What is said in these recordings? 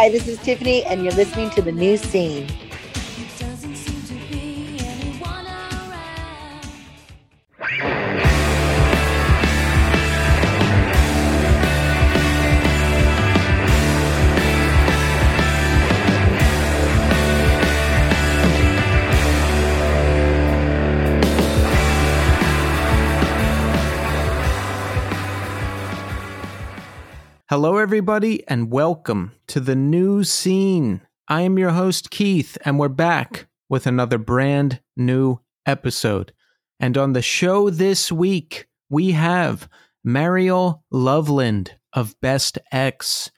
Hi, this is Tiffany, and you're listening to the new scene. Hello, everybody, and welcome to the new scene. I am your host, Keith, and we're back with another brand new episode. And on the show this week, we have Mariel Loveland of Best Ex.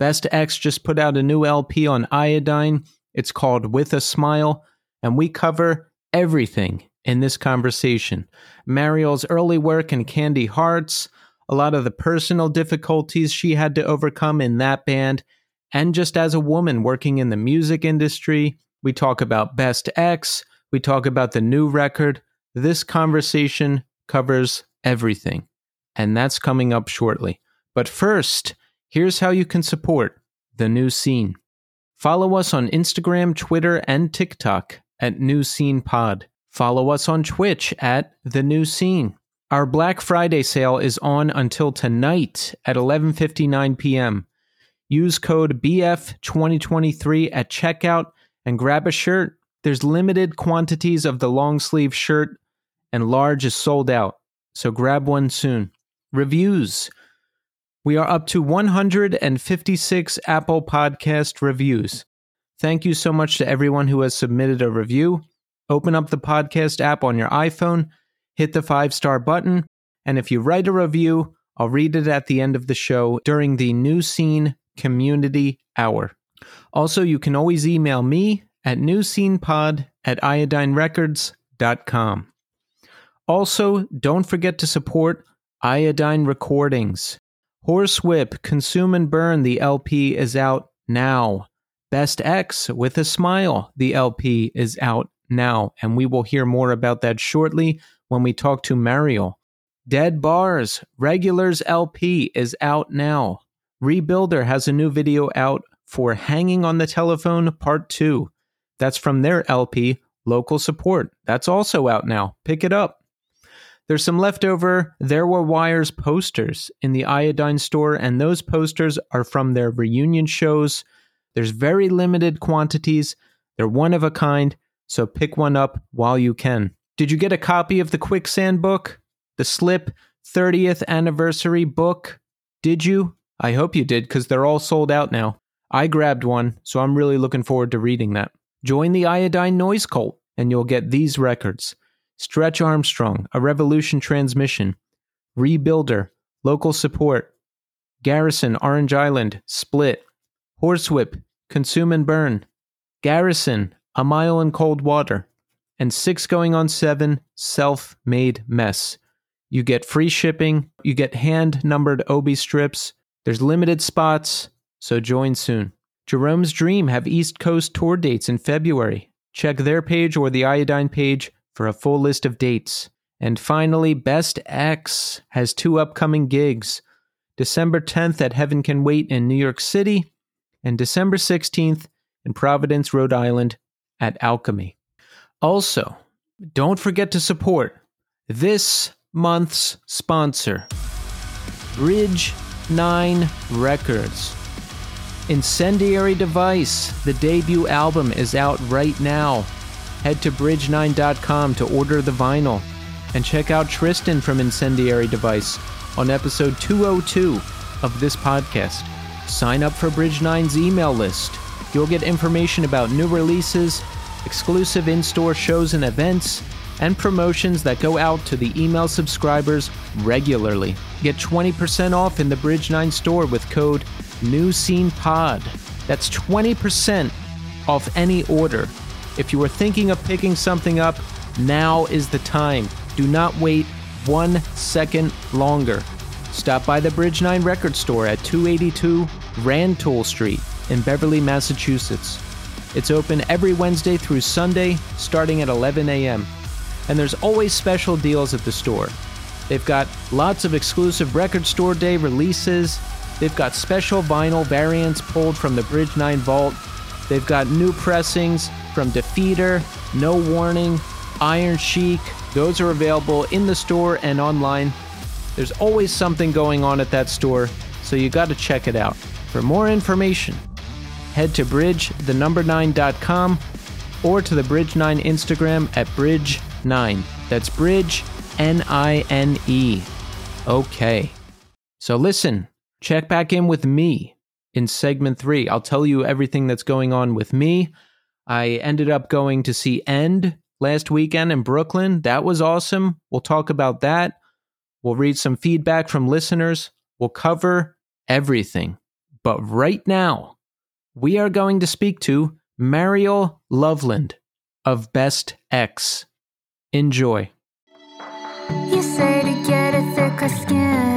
Best Ex just put out a new LP on Iodine. It's called With a Smile, and we cover everything in this conversation Mariel's early work in Candy Hearts a lot of the personal difficulties she had to overcome in that band, and just as a woman working in the music industry. We talk about Best Ex, we talk about the new record. This conversation covers everything, and that's coming up shortly. But first, here's how you can support the new scene. Follow us on Instagram, Twitter, and TikTok at New Scene Pod. Follow us on Twitch at The New Scene. Our Black Friday sale is on until tonight at 11:59 p.m. Use code BF2023 at checkout and grab a shirt. There's limited quantities of the long sleeve shirt and large is sold out. So grab one soon. Reviews. We are up to 156 Apple Podcast reviews. Thank you so much to everyone who has submitted a review. Open up the podcast app on your iPhone hit the five star button. And if you write a review, I'll read it at the end of the show during the New Scene Community Hour. Also, you can always email me at newscenepod at iodinerecords.com. Also, don't forget to support Iodine Recordings. Horsewhip, Consume and Burn, the LP is out now. Best Ex with a Smile, the LP is out now. And we will hear more about that shortly when we talk to Mariel. Dead Bars, Regulars LP is out now. Rebuilder has a new video out for Hanging on the Telephone Part 2. That's from their LP, Local Support. That's also out now. Pick it up. There's some leftover There Were Wires posters in the Iodine store, and those posters are from their reunion shows. There's very limited quantities. They're one of a kind, so pick one up while you can. Did you get a copy of the Quicksand book? The Slip 30th anniversary book? Did you? I hope you did because they're all sold out now. I grabbed one, so I'm really looking forward to reading that. Join the Iodine Noise Cult, and you'll get these records Stretch Armstrong, A Revolution Transmission, Rebuilder, Local Support, Garrison, Orange Island, Split, Horsewhip, Consume and Burn, Garrison, A Mile in Cold Water, and six going on seven self made mess. You get free shipping, you get hand numbered Obi strips, there's limited spots, so join soon. Jerome's Dream have East Coast tour dates in February. Check their page or the Iodine page for a full list of dates. And finally, Best Ex has two upcoming gigs December 10th at Heaven Can Wait in New York City, and December 16th in Providence, Rhode Island at Alchemy. Also, don't forget to support this month's sponsor, Bridge 9 Records. Incendiary Device, the debut album, is out right now. Head to bridge9.com to order the vinyl and check out Tristan from Incendiary Device on episode 202 of this podcast. Sign up for Bridge 9's email list. You'll get information about new releases exclusive in store shows and events, and promotions that go out to the email subscribers regularly. Get 20% off in the Bridge 9 store with code NEWSCENEPOD. That's 20% off any order. If you are thinking of picking something up, now is the time. Do not wait one second longer. Stop by the Bridge 9 record store at 282 Rantoul Street in Beverly, Massachusetts. It's open every Wednesday through Sunday, starting at 11 a.m. And there's always special deals at the store. They've got lots of exclusive record store day releases, They've got special vinyl variants pulled from the Bridge 9 vault. They've got new pressings from Defeater, No Warning, Iron Chic. Those are available in the store and online. There's always something going on at that store, so you got to check it out. For more information, head to bridgethenumber9.com or to the Bridge 9 Instagram at Bridge9. That's Bridge N I N E. Okay. So listen, check back in with me in segment three. I'll tell you everything that's going on with me. I ended up going to see End last weekend in Brooklyn. That was awesome. We'll talk about that. We'll read some feedback from listeners. We'll cover everything. But right now, we are going to speak to Mariel Loveland of Best Ex. Enjoy. You say to get a thicker skin,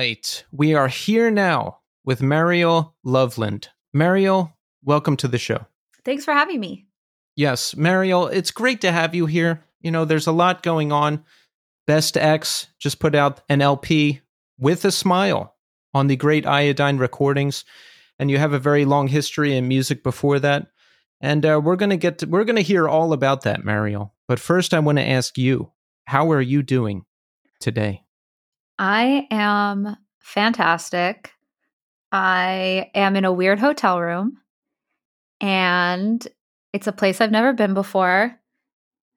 right. We are here now with Mariel Loveland. Mariel, welcome to the show. Thanks for having me. Yes, Mariel, it's great to have you here. You know, there's a lot going on. Best Ex just put out an LP with a smile on the great iodine recordings, and you have a very long history in music before that. And uh, we're gonna get to, we're gonna hear all about that, Mariel. But first, I want to ask you, how are you doing today? I am fantastic. I am in a weird hotel room and it's a place I've never been before.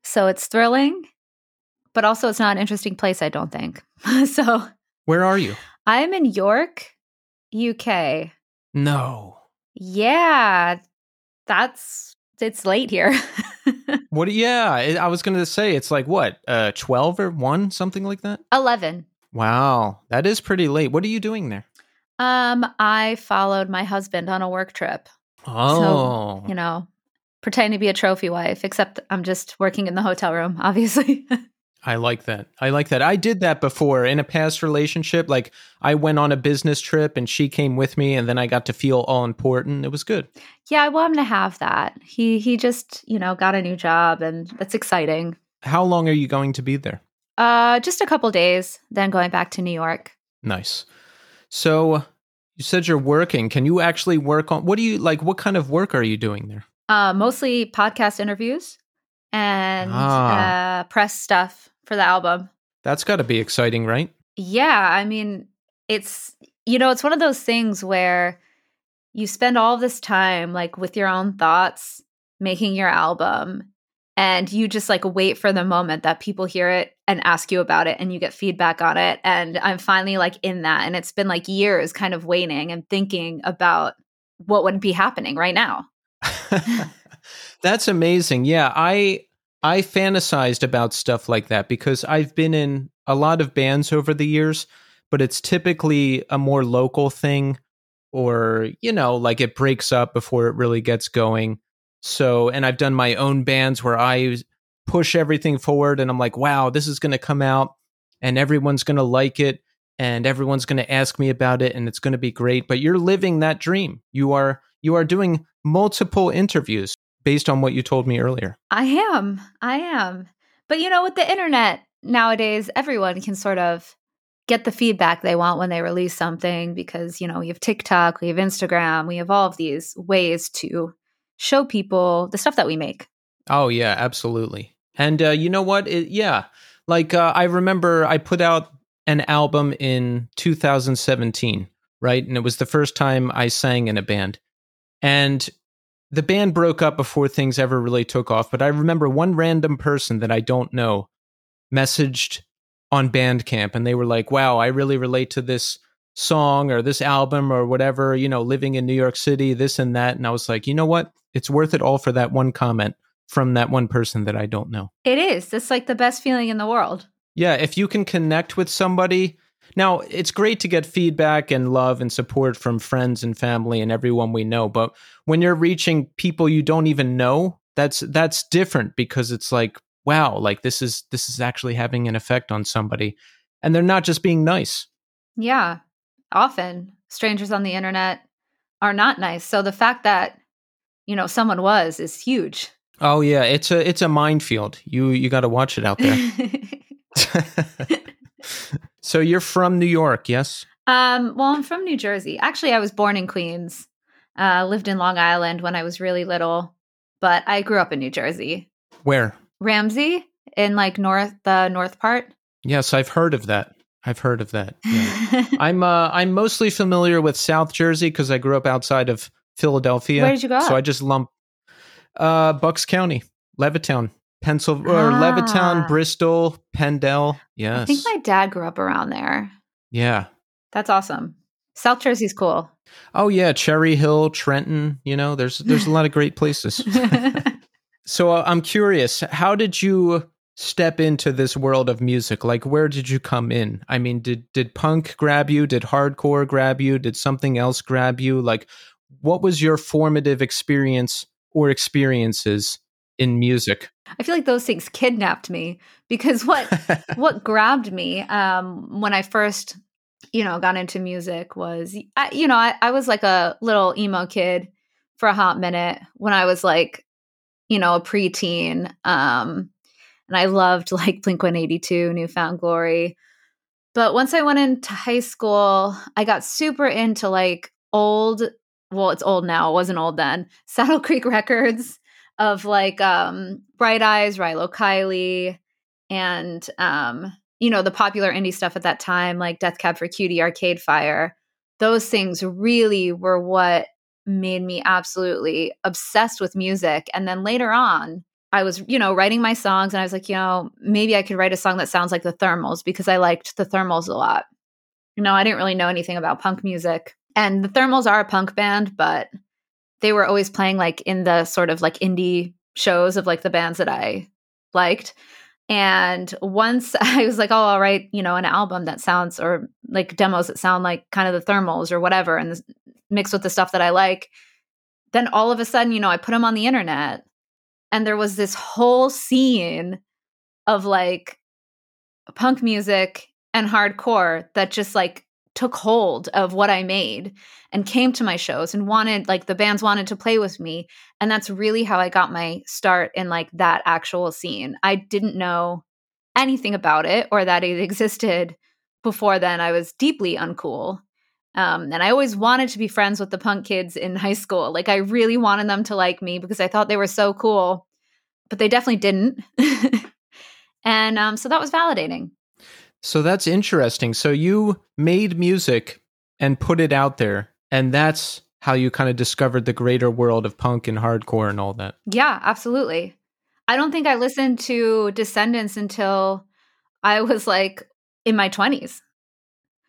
So it's thrilling, but also it's not an interesting place, I don't think. so Where are you? I'm in York, UK. No. Yeah, that's it's late here. What? Yeah, I was gonna say it's like what, uh, twelve or one, something like that. 11. Wow, that is pretty late. What are you doing there? Um, I followed my husband on a work trip. Oh, you know, pretending to be a trophy wife, except I'm just working in the hotel room, obviously. I like that. I like that. I did that before in a past relationship. Like I went on a business trip and she came with me, and then I got to feel all important. It was good. yeah, I want him to have that. He he just, you know, got a new job and that's exciting. How long are you going to be there? Uh just a couple days, then going back to New York. Nice. So you said you're working. Can you actually work on? What do you like? What kind of work are you doing there? Uh mostly podcast interviews and Ah. uh press stuff for the album. That's got to be exciting, right? Yeah, I mean, it's you know, it's one of those things where you spend all this time like with your own thoughts making your album and you just like wait for the moment that people hear it and ask you about it and you get feedback on it and I'm finally like in that and it's been like years kind of waiting and thinking about what would be happening right now. That's amazing. Yeah, I I fantasized about stuff like that because I've been in a lot of bands over the years, but it's typically a more local thing or, you know, like it breaks up before it really gets going. So, and I've done my own bands where I push everything forward and I'm like, "Wow, this is going to come out and everyone's going to like it and everyone's going to ask me about it and it's going to be great." But you're living that dream. You are you are doing multiple interviews based on what you told me earlier. I am. I am. But you know, with the internet nowadays, everyone can sort of get the feedback they want when they release something because, you know, we have TikTok, we have Instagram, we have all of these ways to show people the stuff that we make. Oh yeah, absolutely. And uh, you know what? It, yeah, like uh, I remember I put out an album in 2017, right? And it was the first time I sang in a band, and the band broke up before things ever really took off. But I remember one random person that I don't know messaged on Bandcamp, and they were like, "Wow, I really relate to this song or this album or whatever, you know, living in New York City, this and that. And I was like, you know what? It's worth it all for that one comment from that one person that I don't know. It is. It's like the best feeling in the world. Yeah, if you can connect with somebody. Now, it's great to get feedback and love and support from friends and family and everyone we know, but when you're reaching people you don't even know, that's that's different because it's like, wow, like this is this is actually having an effect on somebody and they're not just being nice. Yeah. Often strangers on the internet are not nice. So the fact that, you know, someone was is huge. Oh yeah, it's a it's a minefield. You you got to watch it out there. so you're from New York, yes? um, well, I'm from New Jersey. Actually, I was born in Queens. Uh, lived in Long Island when I was really little, but I grew up in New Jersey. Where? Ramsey in like north the north part. Yes, I've heard of that. I've heard of that. Yeah. I'm uh, I'm mostly familiar with South Jersey because I grew up outside of Philadelphia. Where did you grow So I just lump uh, Bucks County, Levittown, or Ah. Levittown, Bristol, Penndel. Yes. I think my dad grew up around there. yeah. That's awesome. South Jersey's cool. Oh yeah, Cherry Hill, Trenton. You know, there's there's a lot of great places. So uh, I'm curious, how did you step into this world of music? Like, where did you come in? I mean, did did punk grab you? Did hardcore grab you? Did something else grab you? Like, what was your formative experience or experiences in music? I feel like those things kidnapped me because what what grabbed me um, when I first, you know, got into music was, I, you know, I, I was like a little emo kid for a hot minute when I was like, you know, a preteen, um, and I loved like Blink One Eighty Two, New Found Glory. But once I went into high school, I got super into like old. Well, it's old now. It wasn't old then. Saddle Creek Records of like um Bright Eyes, Rilo Kiley, and um, you know, the popular indie stuff at that time, like Death Cab for Cutie, Arcade Fire. Those things really were what made me absolutely obsessed with music. And then later on, I was, you know, writing my songs and I was like, you know, maybe I could write a song that sounds like the Thermals because I liked the Thermals a lot. You know, I didn't really know anything about punk music. And the Thermals are a punk band, but they were always playing like in the sort of like indie shows of like the bands that I liked. And once I was like, oh, I'll write, you know, an album that sounds or like demos that sound like kind of the thermals or whatever and mixed with the stuff that I like. Then all of a sudden, you know, I put them on the internet and there was this whole scene of like punk music and hardcore that just like took hold of what I made and came to my shows and wanted like the bands wanted to play with me and that's really how I got my start in like that actual scene. I didn't know anything about it or that it existed before then. I was deeply uncool. Um, and I always wanted to be friends with the punk kids in high school. Like I really wanted them to like me because I thought they were so cool, but they definitely didn't. and um, so that was validating. So that's interesting. So you made music and put it out there, and that's how you kind of discovered the greater world of punk and hardcore and all that. Yeah, absolutely. I don't think I listened to Descendents until I was like in my 20s.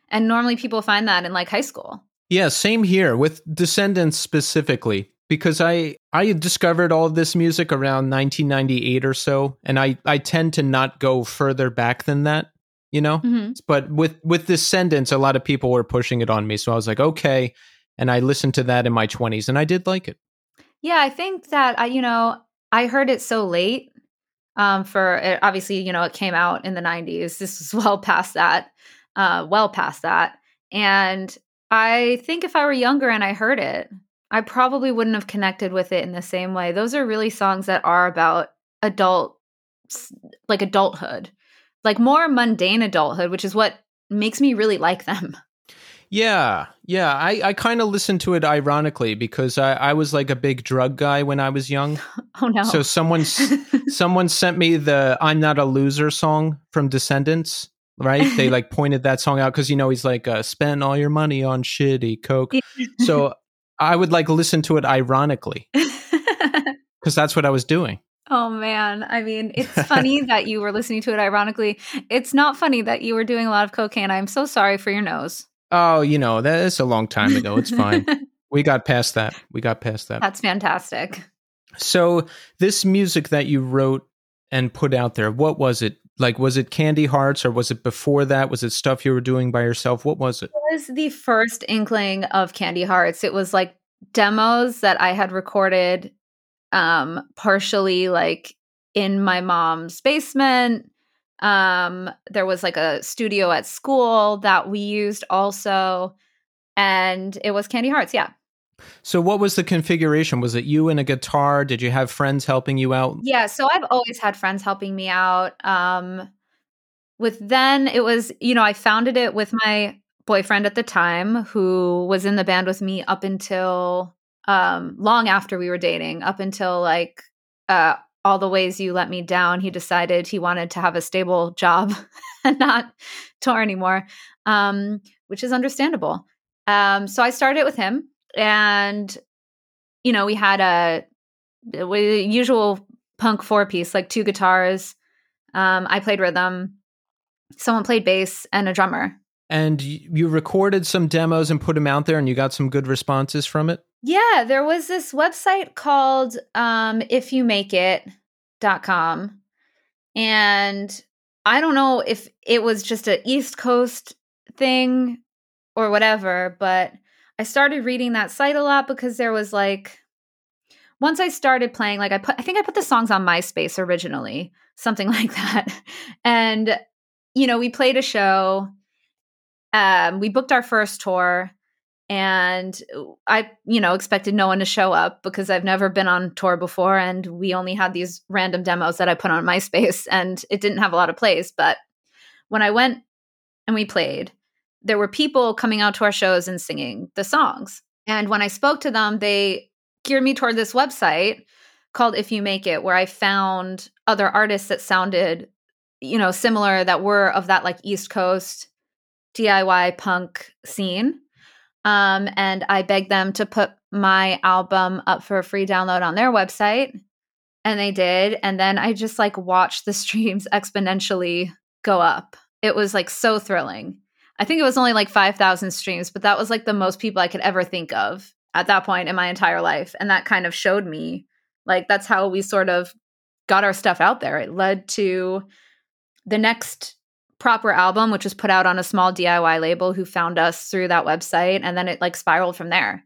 And normally people find that in like high school. Yeah, same here with Descendents specifically because I I discovered all of this music around 1998 or so and I I tend to not go further back than that, you know? hmm But with with Descendents a lot of people were pushing it on me, so I was like, "Okay." And I listened to that in my 20s and I did like it. Yeah, I think that I, you know, I heard it so late. Um, for it, obviously, you know, it came out in the '90s. This was well past that, uh, well past that. And I think if I were younger and I heard it, I probably wouldn't have connected with it in the same way. Those are really songs that are about adult, like adulthood, like more mundane adulthood, which is what makes me really like them. Yeah, yeah. I, I kind of listened to it ironically because I, I was like a big drug guy when I was young. Oh no! So someone someone sent me the "I'm Not a Loser" song from Descendents. Right? They like pointed that song out because you know he's like, uh, "Spend all your money on shitty coke." So I would like listen to it ironically because that's what I was doing. Oh man, I mean, it's funny that you were listening to it ironically. It's not funny that you were doing a lot of cocaine. I'm so sorry for your nose. Oh, you know, that's a long time ago. It's fine. we got past that. We got past that. That's fantastic. So, this music that you wrote and put out there, what was it? Like, was it Candy Hearts or was it before that? Was it stuff you were doing by yourself? What was it? It was the first inkling of Candy Hearts. It was like demos that I had recorded um partially like in my mom's basement. Um there was like a studio at school that we used also and it was Candy Hearts, yeah. So, what was the configuration? Was it you and a guitar? Did you have friends helping you out? Yeah, so I've always had friends helping me out. Um, with then, it was, you know, I founded it with my boyfriend at the time who was in the band with me up until um, long after we were dating, up until like uh, all the ways you let me down. He decided he wanted to have a stable job and not tour anymore, um, which is understandable. Um, so I started with him and you know we had a, a usual punk four piece like two guitars um, i played rhythm someone played bass and a drummer and you recorded some demos and put them out there and you got some good responses from it yeah there was this website called um, it.com and i don't know if it was just a east coast thing or whatever but I started reading that site a lot because there was like once I started playing, like I put I think I put the songs on MySpace originally, something like that. And you know, we played a show. Um, we booked our first tour and I, you know, expected no one to show up because I've never been on tour before and we only had these random demos that I put on MySpace and it didn't have a lot of plays, but when I went and we played, there were people coming out to our shows and singing the songs. And when I spoke to them, they geared me toward this website called If You Make It, where I found other artists that sounded, you know, similar that were of that like East Coast DIY punk scene. Um, and I begged them to put my album up for a free download on their website. And they did. And then I just like watched the streams exponentially go up. It was like so thrilling. I think it was only like 5,000 streams, but that was like the most people I could ever think of at that point in my entire life. And that kind of showed me like that's how we sort of got our stuff out there. It led to the next proper album, which was put out on a small DIY label who found us through that website. And then it like spiraled from there.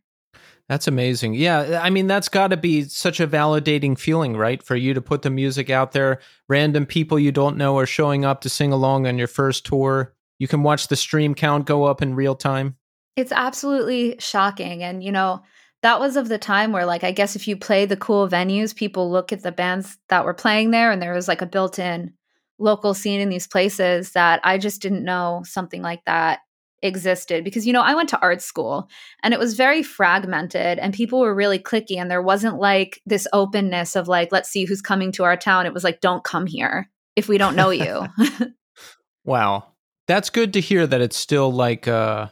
That's amazing. Yeah. I mean, that's got to be such a validating feeling, right? For you to put the music out there. Random people you don't know are showing up to sing along on your first tour you can watch the stream count go up in real time. It's absolutely shocking. And, you know, that was of the time where, like, I guess if you play the cool venues, people look at the bands that were playing there, and there was like a built in local scene in these places that I just didn't know something like that existed because you know I went to art school and it was very fragmented and people were really clicky and there wasn't like this openness of like let's see who's coming to our town it was like don't come here if we don't know you wow that's good to hear that it's still like uh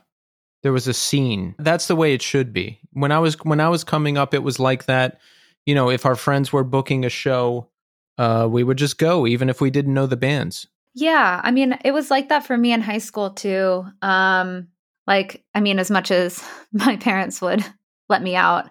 there was a scene. That's the way it should be. When I was when I was coming up it was like that. You know, if our friends were booking a show, uh we would just go even if we didn't know the bands. Yeah, I mean, it was like that for me in high school too. Um like I mean as much as my parents would let me out.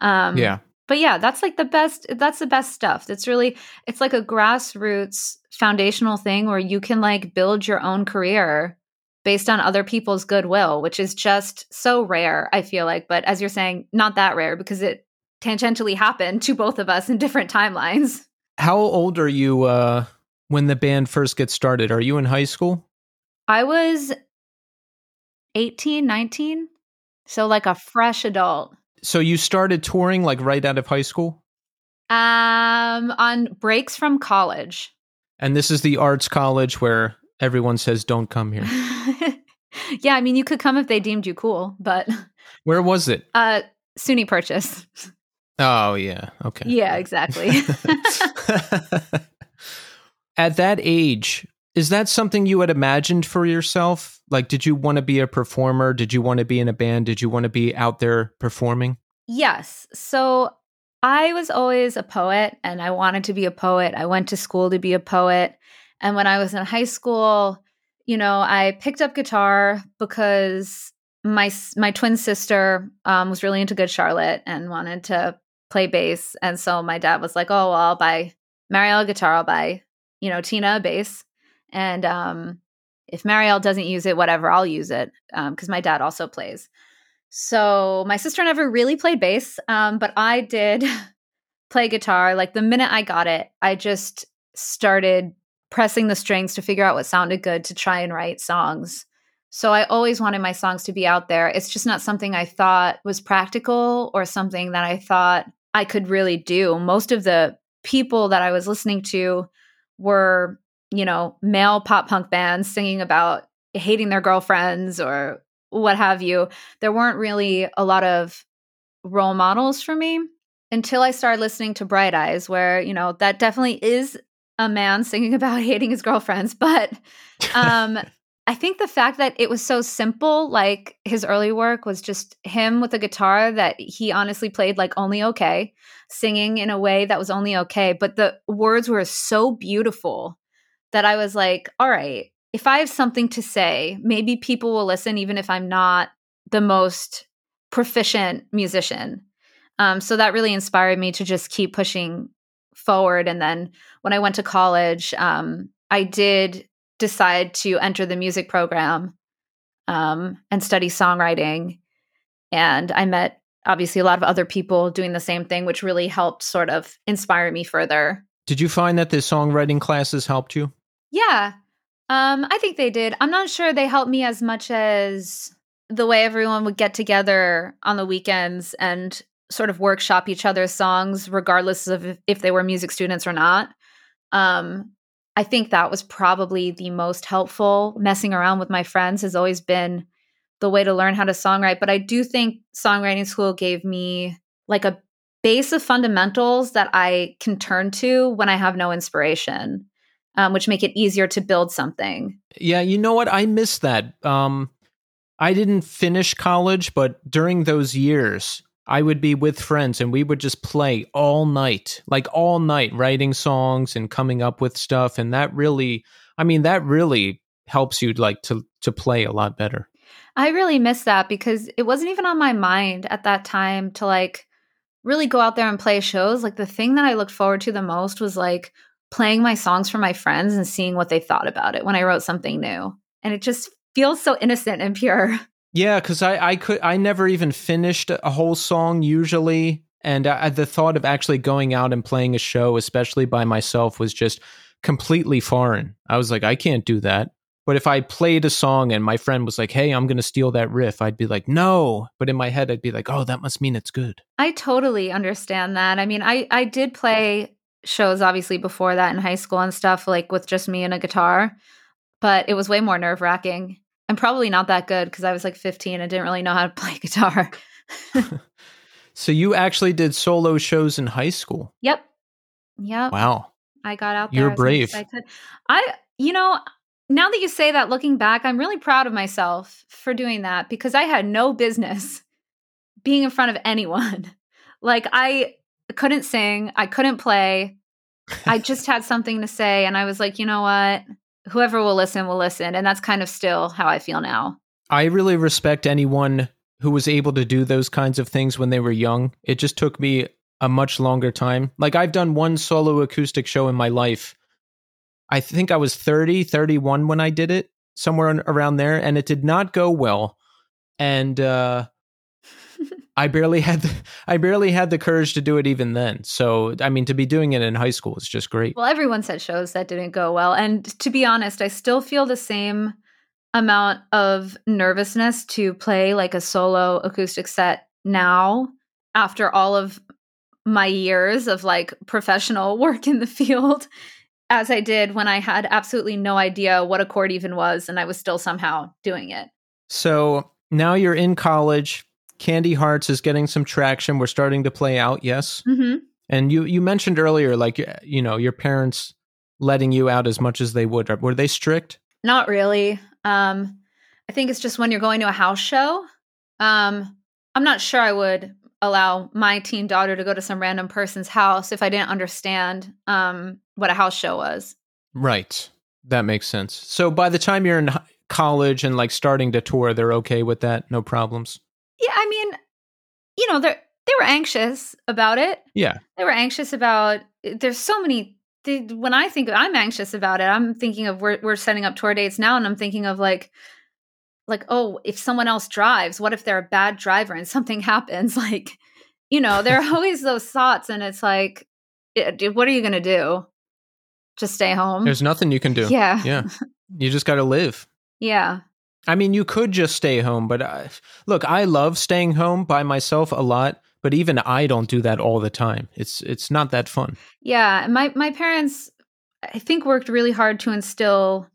Um Yeah but yeah that's like the best that's the best stuff that's really it's like a grassroots foundational thing where you can like build your own career based on other people's goodwill which is just so rare i feel like but as you're saying not that rare because it tangentially happened to both of us in different timelines how old are you uh when the band first gets started are you in high school i was 18 19 so like a fresh adult so you started touring like right out of high school? Um, on breaks from college. And this is the arts college where everyone says don't come here. yeah, I mean you could come if they deemed you cool, but Where was it? Uh SUNY Purchase. Oh yeah, okay. Yeah, exactly. At that age, is that something you had imagined for yourself? Like, did you want to be a performer? Did you want to be in a band? Did you want to be out there performing? Yes. So I was always a poet and I wanted to be a poet. I went to school to be a poet. And when I was in high school, you know, I picked up guitar because my my twin sister um, was really into Good Charlotte and wanted to play bass, and so my dad was like, "Oh, well, I'll buy Marielle guitar. I'll buy you know Tina bass, and um, if Mariel doesn't use it, whatever, I'll use it because my dad also plays." So my sister never really played bass, um, but I did play guitar. Like the minute I got it, I just started pressing the strings to figure out what sounded good to try and write songs. So I always wanted my songs to be out there. It's just not something I thought was practical or something that I thought I could really do. Most of the people that I was listening to were, you know, male pop punk bands singing about hating their girlfriends or what have you. There weren't really a lot of role models for me until I started listening to Bright Eyes, where, you know, that definitely is a man singing about hating his girlfriends. But um, I think the fact that it was so simple, like his early work was just him with a guitar that he honestly played like only okay, singing in a way that was only okay. But the words were so beautiful that I was like, all right, if I have something to say, maybe people will listen, even if I'm not the most proficient musician. Um, so that really inspired me to just keep pushing forward. And then when I went to college, um, I did decide to enter the music program um, and study songwriting. And I met obviously a lot of other people doing the same thing, which really helped sort of inspire me further. Did you find that the songwriting classes helped you? Yeah, um, I think they did. I'm not sure they helped me as much as the way everyone would get together on the weekends and sort of workshop each other's songs, regardless of if, they were music students or not. Um, I think that was probably the most helpful. Messing around with my friends has always been the way to learn how to songwrite. But I do think songwriting school gave me like a base of fundamentals that I can turn to when I have no inspiration, um, which make it easier to build something. Yeah, you know what? I miss that. Um, I didn't finish college, but during those years, I would be with friends and we would just play all night, like all night, writing songs and coming up with stuff. And that really, I mean, that really helps you like to to play a lot better. I really miss that because it wasn't even on my mind at that time to like really go out there and play shows. Like the thing that I looked forward to the most was like playing my songs for my friends and seeing what they thought about it when I wrote something new. And it just feels so innocent and pure. Yeah, because I, I could I never even finished a whole song usually, and I, the thought of actually going out and playing a show, especially by myself, was just completely foreign. I was like, I can't do that. But if I played a song and my friend was like, "Hey, I'm going to steal that riff," I'd be like, "No," but in my head, I'd be like, "Oh, that must mean it's good." I totally understand that. I mean, I I did play shows obviously before that in high school and stuff, like with just me and a guitar, but it was way more nerve wracking. I'm probably not that good because I was like 15 and didn't really know how to play guitar. so you actually did solo shows in high school? Yep. Yep. Wow. I got out there. You're brave. I could. I, you know, now that you say that, looking back, I'm really proud of myself for doing that because I had no business being in front of anyone. like I couldn't sing, I couldn't play. I just had something to say, and I was like, you know what? Whoever will listen will listen and that's kind of still how i feel now. I really respect anyone who was able to do those kinds of things when they were young. It just took me a much longer time. Like i've done one solo acoustic show in my life. I think i was 30 31 when i did it somewhere around there and it did not go well. And uh I barely had the, I barely had the courage to do it even then. So I mean, to be doing it in high school is just great. Well, everyone said shows that didn't go well, and to be honest, I still feel the same amount of nervousness to play like a solo acoustic set now after all of my years of like professional work in the field as I did when I had absolutely no idea what a chord even was and I was still somehow doing it. So now you're in college Candy Hearts is getting some traction. We're starting to play out, yes. Mm-hmm. And you you mentioned earlier, like you know, your parents letting you out as much as they would. Were they strict? Not really. Um, I think it's just when you're going to a house show. Um, I'm not sure I would allow my teen daughter to go to some random person's house if I didn't understand um, what a house show was. Right. That makes sense. So by the time you're in college and like starting to tour, they're okay with that, no problems. Yeah, I mean, you know, they they were anxious about it. Yeah. They were anxious about. There's so many. they- When I think I'm anxious about it, I'm thinking of we're we're setting up tour dates now, and I'm thinking of like, like oh, if someone else drives, what if they're a bad driver and something happens? Like, you know, there are always those thoughts, and it's like, eh, what are you gonna do? Just stay home? There's nothing you can do. yeah, Yeah. You just got to live. yeah. I mean, you could just stay home, but I, look, I love staying home by myself a lot, but even I don't do that all the time. It's it's not that fun. Yeah, my my parents I think worked really hard to instill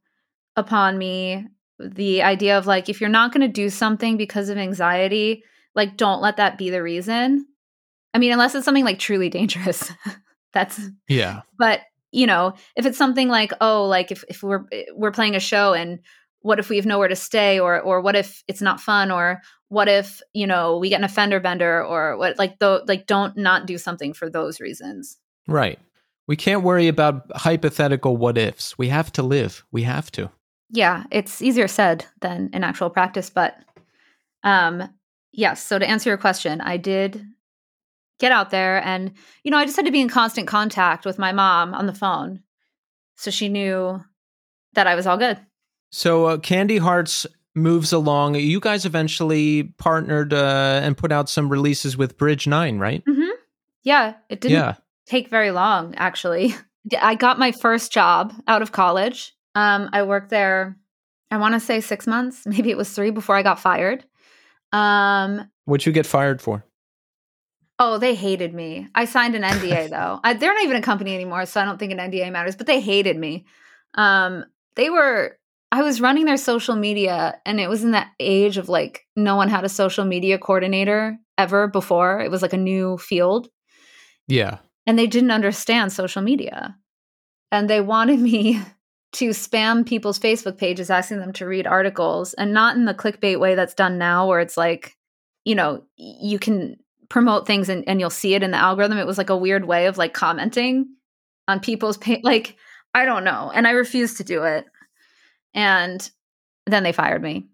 upon me the idea of like if you're not going to do something because of anxiety, like don't let that be the reason. I mean, unless it's something like truly dangerous. That's Yeah. but, you know, if it's something like oh, like if if we're eh, we're playing a show and what if we have nowhere to stay or or what if it's not fun or what if, you know, we get an offender bender or what like the like don't not do something for those reasons. Right. We can't worry about hypothetical what ifs. We have to live. We have to. yeah it's easier said than in actual practice but um yes so to answer your question i did get out there and you know i just had to be in constant contact with my mom on the phone so she knew that i was all good So, uh, Candy Hearts moves along. You guys eventually partnered uh, and put out some releases with Bridge Nine, right? mm-hmm. yeah it didn't Yeah. take very long actually I got my first job out of college um i worked there i want to say six months maybe it was three before i got fired um What'd you get fired for? Oh, they hated me. I signed an NDA though. I, they're not even a company anymore, so I don't think an NDA matters. But they hated me. Um, they were. I was running their social media, and it was in that age of like no one had a social media coordinator ever before. It was like a new field, Yeah. and they didn't understand social media, and they wanted me to spam people's Facebook pages, asking them to read articles, and not in the clickbait way that's done now, where it's like, you know, you can promote things and, and you'll see it in the algorithm. It was like a weird way of like commenting on people's page. Like, I don't know. And I refused to do it. And then they fired me.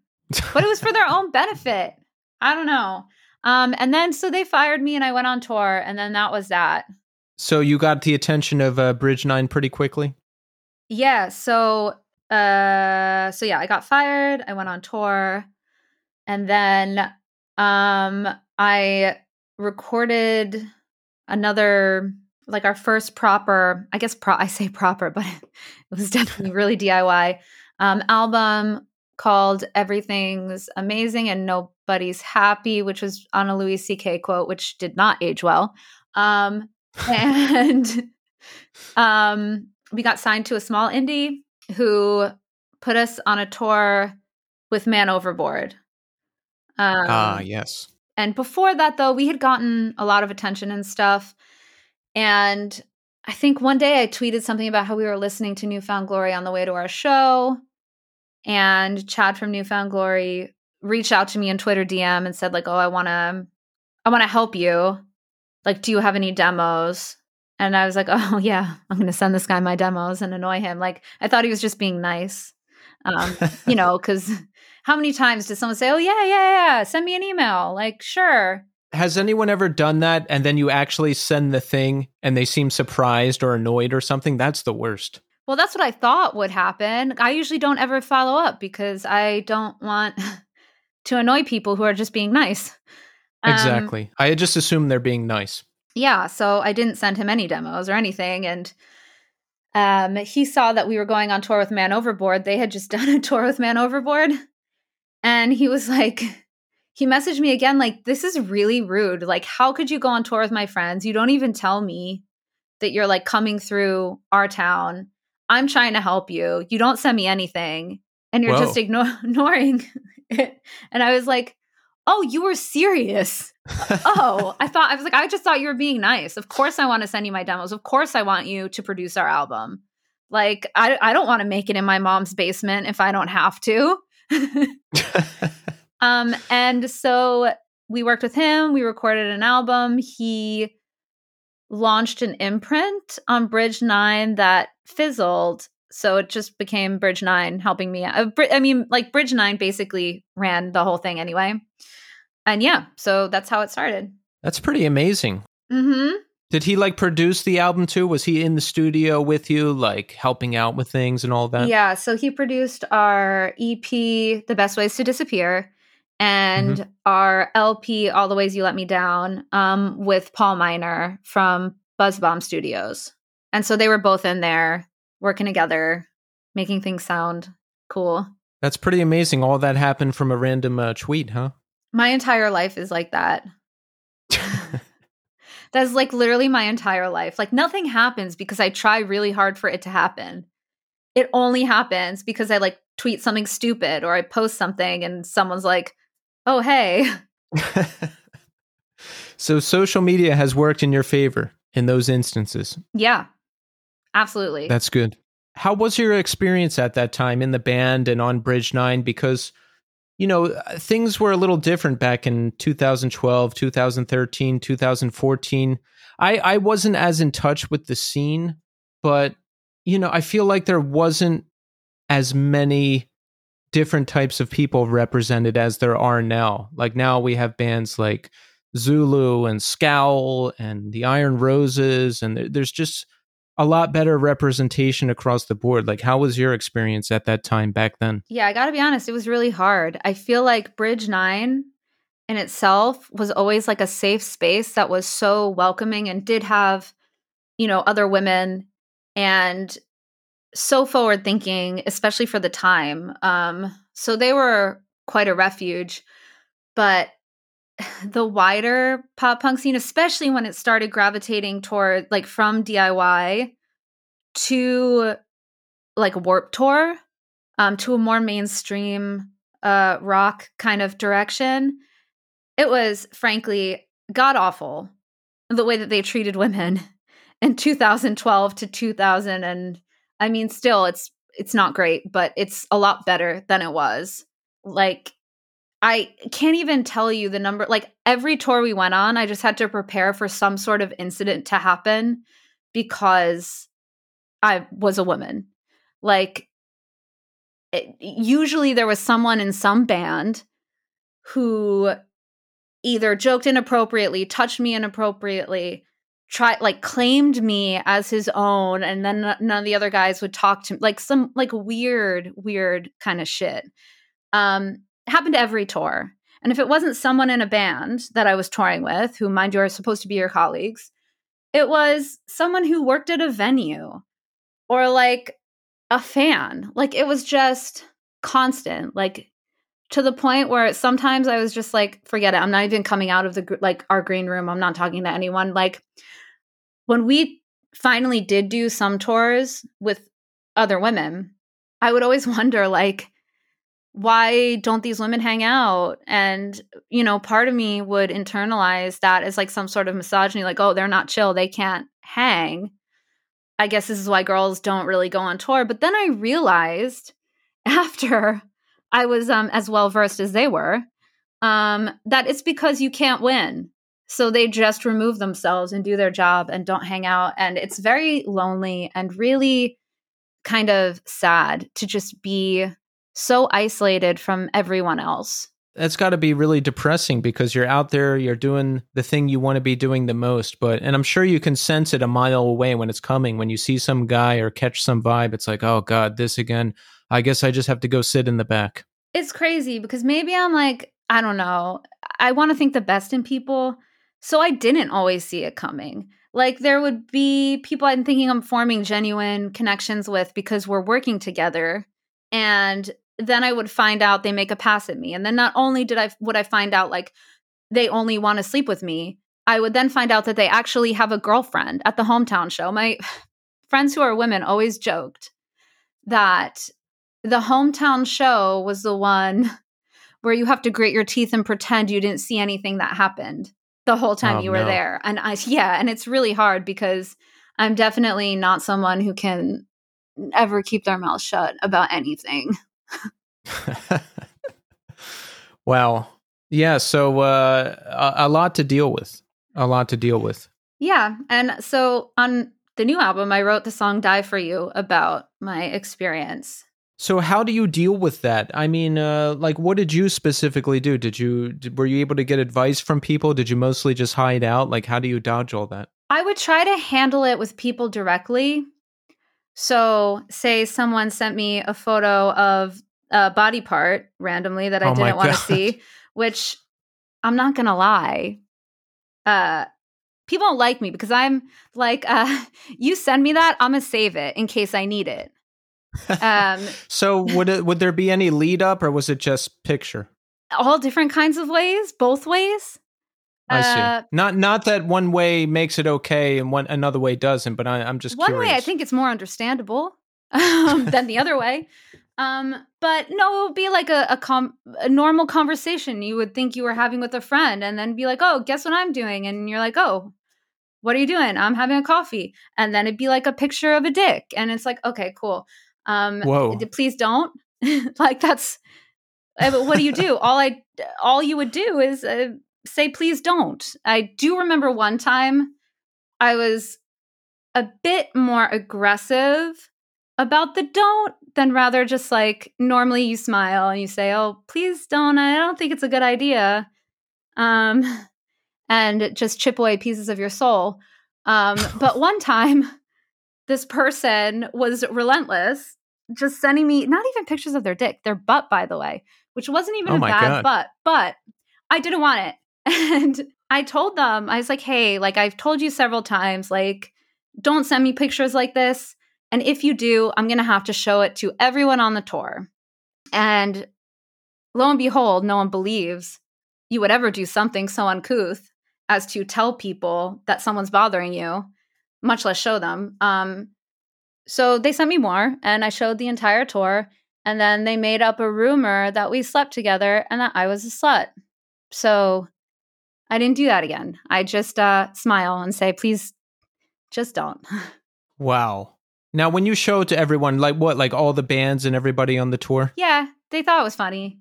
But it was for their own benefit. I don't know. Um, and then so they fired me and I went on tour, and then that was that. so you got the attention of uh, Bridge Nine pretty quickly. Yeah. So uh so yeah, I got fired, I went on tour, and then um I recorded another like our first proper, I guess pro I say proper, but it was definitely really DIY um album called Everything's Amazing and Nobody's Happy, which was on a Louis CK quote, which did not age well. Um and um we got signed to a small indie who put us on a tour with Man Overboard. Um, ah, yes. and before that, though, we had gotten a lot of attention and stuff. And I think one day I tweeted something about how we were listening to New Found Glory on the way to our show. And Chad from New Found Glory reached out to me in Twitter DM and said, like, oh, I wanna I wanna help you. Like, do you have any demos? And I was like, oh yeah, I'm gonna send this guy my demos and annoy him. Like, I thought he was just being nice. Um, you know, because how many times does someone say, "Oh yeah, yeah, yeah, send me an email"? Like, sure. Has anyone ever done that and then you actually send the thing and they seem surprised or annoyed or something? That's the worst. Well, that's what I thought would happen. I usually don't ever follow up because I don't want to annoy people who are just being nice. Um, exactly. I just assume they're being nice. yeah, so I didn't send him any demos or anything, and um, he saw that we were going on tour with Man Overboard. They had just done a tour with Man Overboard, and he was like, he messaged me again, like, "This is really rude. Like, how could you go on tour with my friends? You don't even tell me that you're like coming through our town. I'm trying to help you. You don't send me anything, and you're Whoa. just ignore- ignoring it." And I was like, "Oh, you were serious." oh, I thought I was like, I just thought you were being nice. Of course, I want to send you my demos. Of course, I want you to produce our album. Like, I I don't want to make it in my mom's basement if I don't have to. um, and so we worked with him. We recorded an album. He launched an imprint on Bridge Nine that fizzled, So it just became Bridge Nine helping me. Bri- I mean, like Bridge Nine basically ran the whole thing anyway. And yeah, so that's how it started. That's pretty amazing. Mm-hmm. Did he like produce the album too? Was he in the studio with you, like helping out with things and all that? Yeah, so he produced our EP, The Best Ways to Disappear, and our LP, All the Ways You Let Me Down, um, with Paul Miner from Buzzbomb Studios. And so they were both in there working together, making things sound cool. That's pretty amazing. All that happened from a random uh, tweet, huh? My entire life is like that. That's like literally my entire life. Like nothing happens because I try really hard for it to happen. It only happens because I like tweet something stupid or I post something and someone's like, "Oh, hey." so social media has worked in your favor in those instances. Yeah. Absolutely. That's good. How was your experience at that time in the band and on Bridge 9 because you know, uh, things were a little different back in 2012, 2013, 2014. I I wasn't as in touch with the scene, but you know, I feel like there wasn't as many different types of people represented as there are now. Like now we have bands like Zulu and Scowl and the Iron Roses and there's just a lot better representation across the board. Like, how was your experience at that time back then? Yeah, I got to be honest, it was really hard. I feel like Bridge 9 in itself was always like a safe space that was so welcoming and did have, you know, other women and so forward thinking, especially for the time. Um, so they were quite a refuge. But the wider pop punk scene, especially when it started gravitating toward like from DIY to like Warped Tour, um, to a more mainstream uh rock kind of direction, it was frankly god awful the way that they treated women in 2012 to 2000 and I mean still it's it's not great, but it's a lot better than it was. Like I can't even tell you the number. Like every tour we went on, I just had to prepare for some sort of incident to happen because I was a woman. Like it, usually there was someone in some band who either joked inappropriately, touched me inappropriately, tried like claimed me as his own and then none of the other guys would talk to me like some like weird weird kind of shit. Um happened to every tour. And if it wasn't someone in a band that I was touring with, who, mind you, are supposed to be your colleagues, it was someone who worked at a venue or like a fan. Like it was just constant, like to the point where sometimes I was just like, forget it. I'm not even coming out of the like our green room. I'm not talking to anyone. Like when we finally did do some tours with other women, I would always wonder like why don't these women hang out? And, you know, part of me would internalize that as like some sort of misogyny, like, oh, they're not chill, they can't hang. I guess this is why girls don't really go on tour. But then I realized after I was um, as well versed as they were um, that it's because you can't win. So they just remove themselves and do their job and don't hang out. And it's very lonely and really kind of sad to just be so isolated from everyone else. That's got to be really depressing because you're out there, you're doing the thing you want to be doing the most. But, and I'm sure you can sense it a mile away when it's coming. When you see some guy or catch some vibe, it's like, oh God, this again. I guess I just have to go sit in the back. It's crazy because maybe I'm like, I don't know. I want to think the best in people. So I didn't always see it coming. Like there would be people I'm thinking I'm forming genuine connections with because we're working together. And then I would find out they make a pass at me. And then not only did I would I find out like they only want to sleep with me, I would then find out that they actually have a girlfriend at the hometown show. My friends who are women always joked that the hometown show was the one where you have to grit your teeth and pretend you didn't see anything that happened the whole time Oh, you were no. there. And I yeah, and it's really hard because I'm definitely not someone who can ever keep their mouth shut about anything. wow. Yeah. So uh, a, a lot to deal with. A lot to deal with. Yeah. And so on the new album, I wrote the song Die For You about my experience. So how do you deal with that? I mean, uh, like, what did you specifically do? Did you did, were you able to get advice from people? Did you mostly just hide out? Like, how do you dodge all that? I would try to handle it with people directly. So, say someone sent me a photo of a body part randomly that I Oh didn't want to see, which I'm not gonna lie. Uh, people don't like me because I'm like, uh, you send me that, I'm gonna save it in case I need it. Um, So would it would there be any lead up, or was it just picture? all different kinds of ways, both ways. I Uh, see. Not not that one way makes it okay and one another way doesn't, but I, I'm just one curious. way I think it's more understandable um, than the other way. Um, but no, it would be like a a, com- a normal conversation you would think you were having with a friend, and then be like, "Oh, guess what I'm doing?" And you're like, "Oh, what are you doing?" I'm having a coffee, and then it'd be like a picture of a dick, and it's like, "Okay, cool." Um, Whoa. please don't. like that's. uh, what do you do? all I all you would do is uh, say, "Please don't." I do remember one time I was a bit more aggressive about the don't than rather just like normally you smile and you say, "Oh, please don't. I don't think it's a good idea." Um and just chip away pieces of your soul. Um but one time this person was relentless, just sending me not even pictures of their dick, their butt by the way, which wasn't even Oh a bad God. butt, but I didn't want it. And I told them, I was like, hey, like I've told you several times, like, don't send me pictures like this. And if you do, I'm going to have to show it to everyone on the tour. And lo and behold, no one believes you would ever do something so uncouth as to tell people that someone's bothering you, much less show them. Um, so they sent me more, and I showed the entire tour. And then they made up a rumor that we slept together and that I was a slut. So I didn't do that again. I just uh, smile and say, please, just don't. Wow. Now, when you show to everyone, like what, like all the bands and everybody on the tour, yeah, they thought it was funny.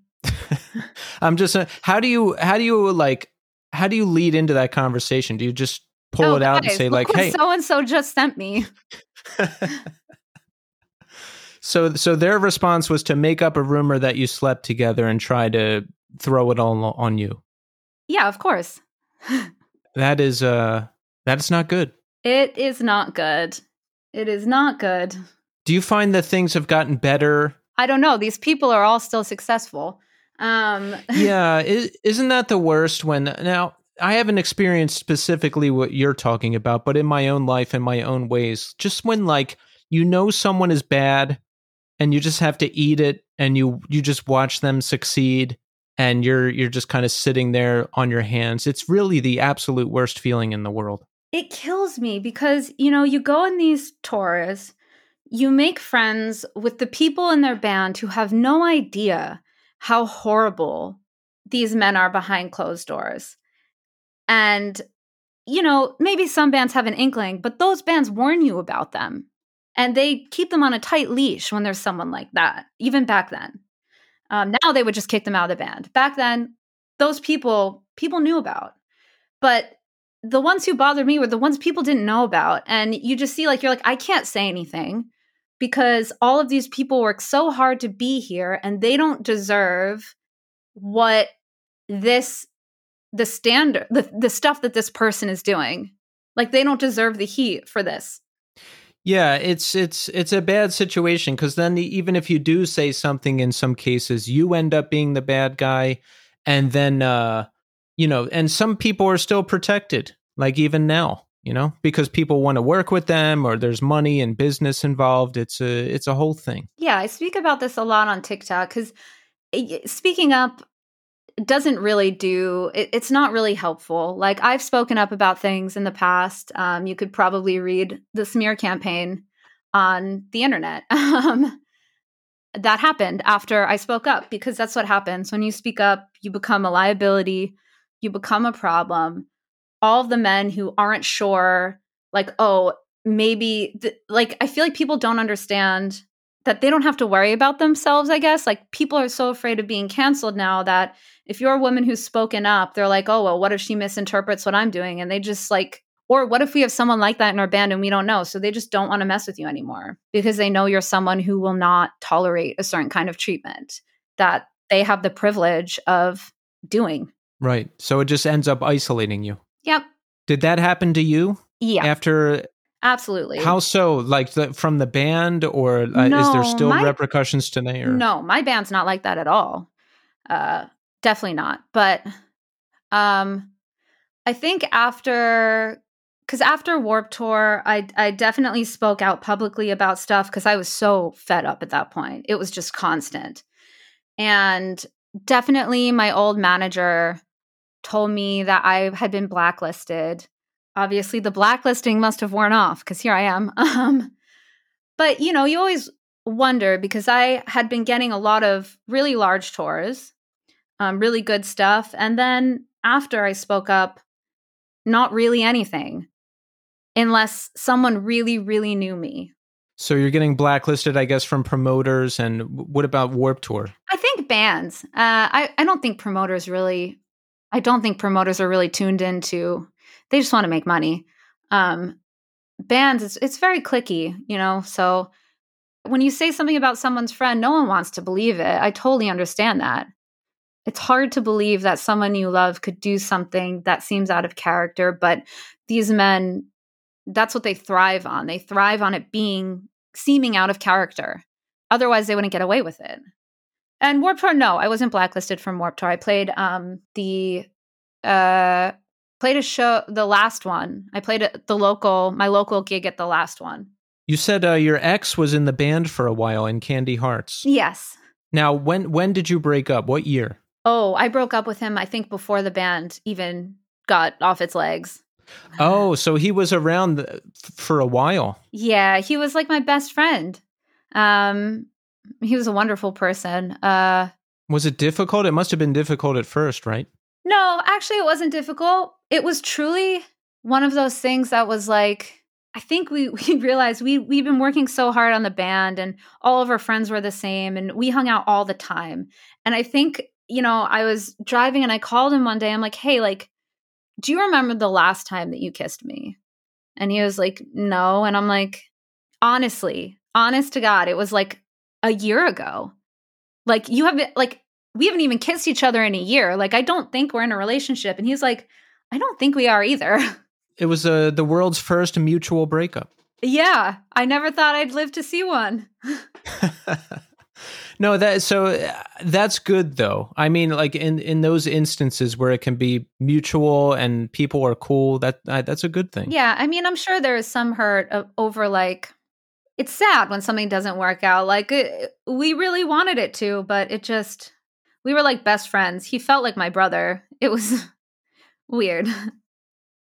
I'm just. Uh, how do you? How do you like? How do you lead into that conversation? Do you just pull Oh, it out and say like, "Hey"? so and so just sent me. So, so their response was to make up a rumor that you slept together and try to throw it all on you. Yeah, of course. That is, uh, that's not good. It is not good. It is not good. Do you find that things have gotten better? I don't know. These people are all still successful. Um, yeah, is, isn't that the worst? When now I haven't experienced specifically what you're talking about, but in my own life, in my own ways, just when like you know someone is bad, and you just have to eat it, and you you just watch them succeed, and you're you're just kind of sitting there on your hands. It's really the absolute worst feeling in the world. it kills me because you know you go on these tours you make friends with the people in their band who have no idea how horrible these men are behind closed doors and you know maybe some bands have an inkling but those bands warn you about them. And they keep them on a tight leash when there's someone like that even back then. Um, now they would just kick them out of the band. Back then those people people knew about. But the ones who bothered me were the ones people didn't know about. And you just see, like, you're like, I can't say anything because all of these people work so hard to be here and they don't deserve what this, the standard, the, the stuff that this person is doing. Like, they don't deserve the heat for this. Yeah, it's it's it's a bad situation because then even if you do say something in some cases, you end up being the bad guy, and then uh, you know, and some people are still protected, like even now, you know, because people want to work with them or there's money and business involved. It's a it's a whole thing. Yeah, I speak about this a lot on TikTok because speaking up doesn't really do it, it's not really helpful. Like i've spoken up about things in the past. Um, you could probably read the smear campaign on the internet. Um, that happened after i spoke up because that's what happens. When you speak up you become a liability you become a problem. All the men who aren't sure like oh maybe th- like i feel like people don't understand that they don't have to worry about themselves i guess like people are so afraid of being canceled now that if you're a woman who's spoken up they're like oh well what if she misinterprets what i'm doing and they just like Or what if we have someone like that in our band and we don't know? So they just don't want to mess with you anymore because they know you're someone who will not tolerate a certain kind of treatment that they have the privilege of doing. Right. So it just ends up isolating you. Yep. Did that happen to you Yeah. after? Absolutely. How so? Like the, from the band, or uh, is there still my- repercussions today? Or? No, my band's not like that at all. Uh, definitely not. But um, I think after, because after Warped Tour, I I definitely spoke out publicly about stuff because I was so fed up at that point. It was just constant, and definitely my old manager told me that I had been blacklisted. Obviously, the blacklisting must have worn off because here I am. Um, but you know, you always wonder because I had been getting a lot of really large tours, um, really good stuff. And then after I spoke up, not really anything, unless someone really, really knew me. So you're getting blacklisted, I guess, from promoters. And what about Warped Tour? I think bands. Uh, I I don't think promoters really. I don't think promoters are really tuned into. They just want to make money. Um, bands, it's it's very clicky, you know. So when you say something about someone's friend, no one wants to believe it. I totally understand that. It's hard to believe that someone you love could do something that seems out of character, but these men, that's what they thrive on. They thrive on it being seeming out of character. Otherwise, they wouldn't get away with it. And Warped Tour, no, I wasn't blacklisted from Warped Tour. I played um the uh played a show the last one. I played at the local my local gig at the last one. You said uh, your ex was in the band for a while in Candy Hearts. Yes. Now, when when did you break up? What year? Oh, I broke up with him I think before the band even got off its legs. Oh, so he was around for a while. Yeah, he was like my best friend. Um he was a wonderful person. Uh Was it difficult? It must have been difficult at first, right? No, actually, it wasn't difficult. It was truly one of those things that was like, I think we, we realized we, we've been working so hard on the band and all of our friends were the same and we hung out all the time. And I think, you know, I was driving and I called him one day. I'm like, hey, like, do you remember the last time that you kissed me? And he was like, no. And I'm like, honestly, honest to God, it was like a year ago. Like, you have been, like, we haven't even kissed each other in a year. Like, I don't think we're in a relationship. And he's like, I don't think we are either. It was uh, the world's first mutual breakup. yeah, I never thought I'd live to see one. no, that so uh, that's good though. I mean, like in in those instances where it can be mutual and people are cool, that uh, that's a good thing. Yeah, I mean, I'm sure there is some hurt o- over like, it's sad when something doesn't work out. Like, it, we really wanted it to, but it just, we were like best friends. He felt like my brother. It was weird.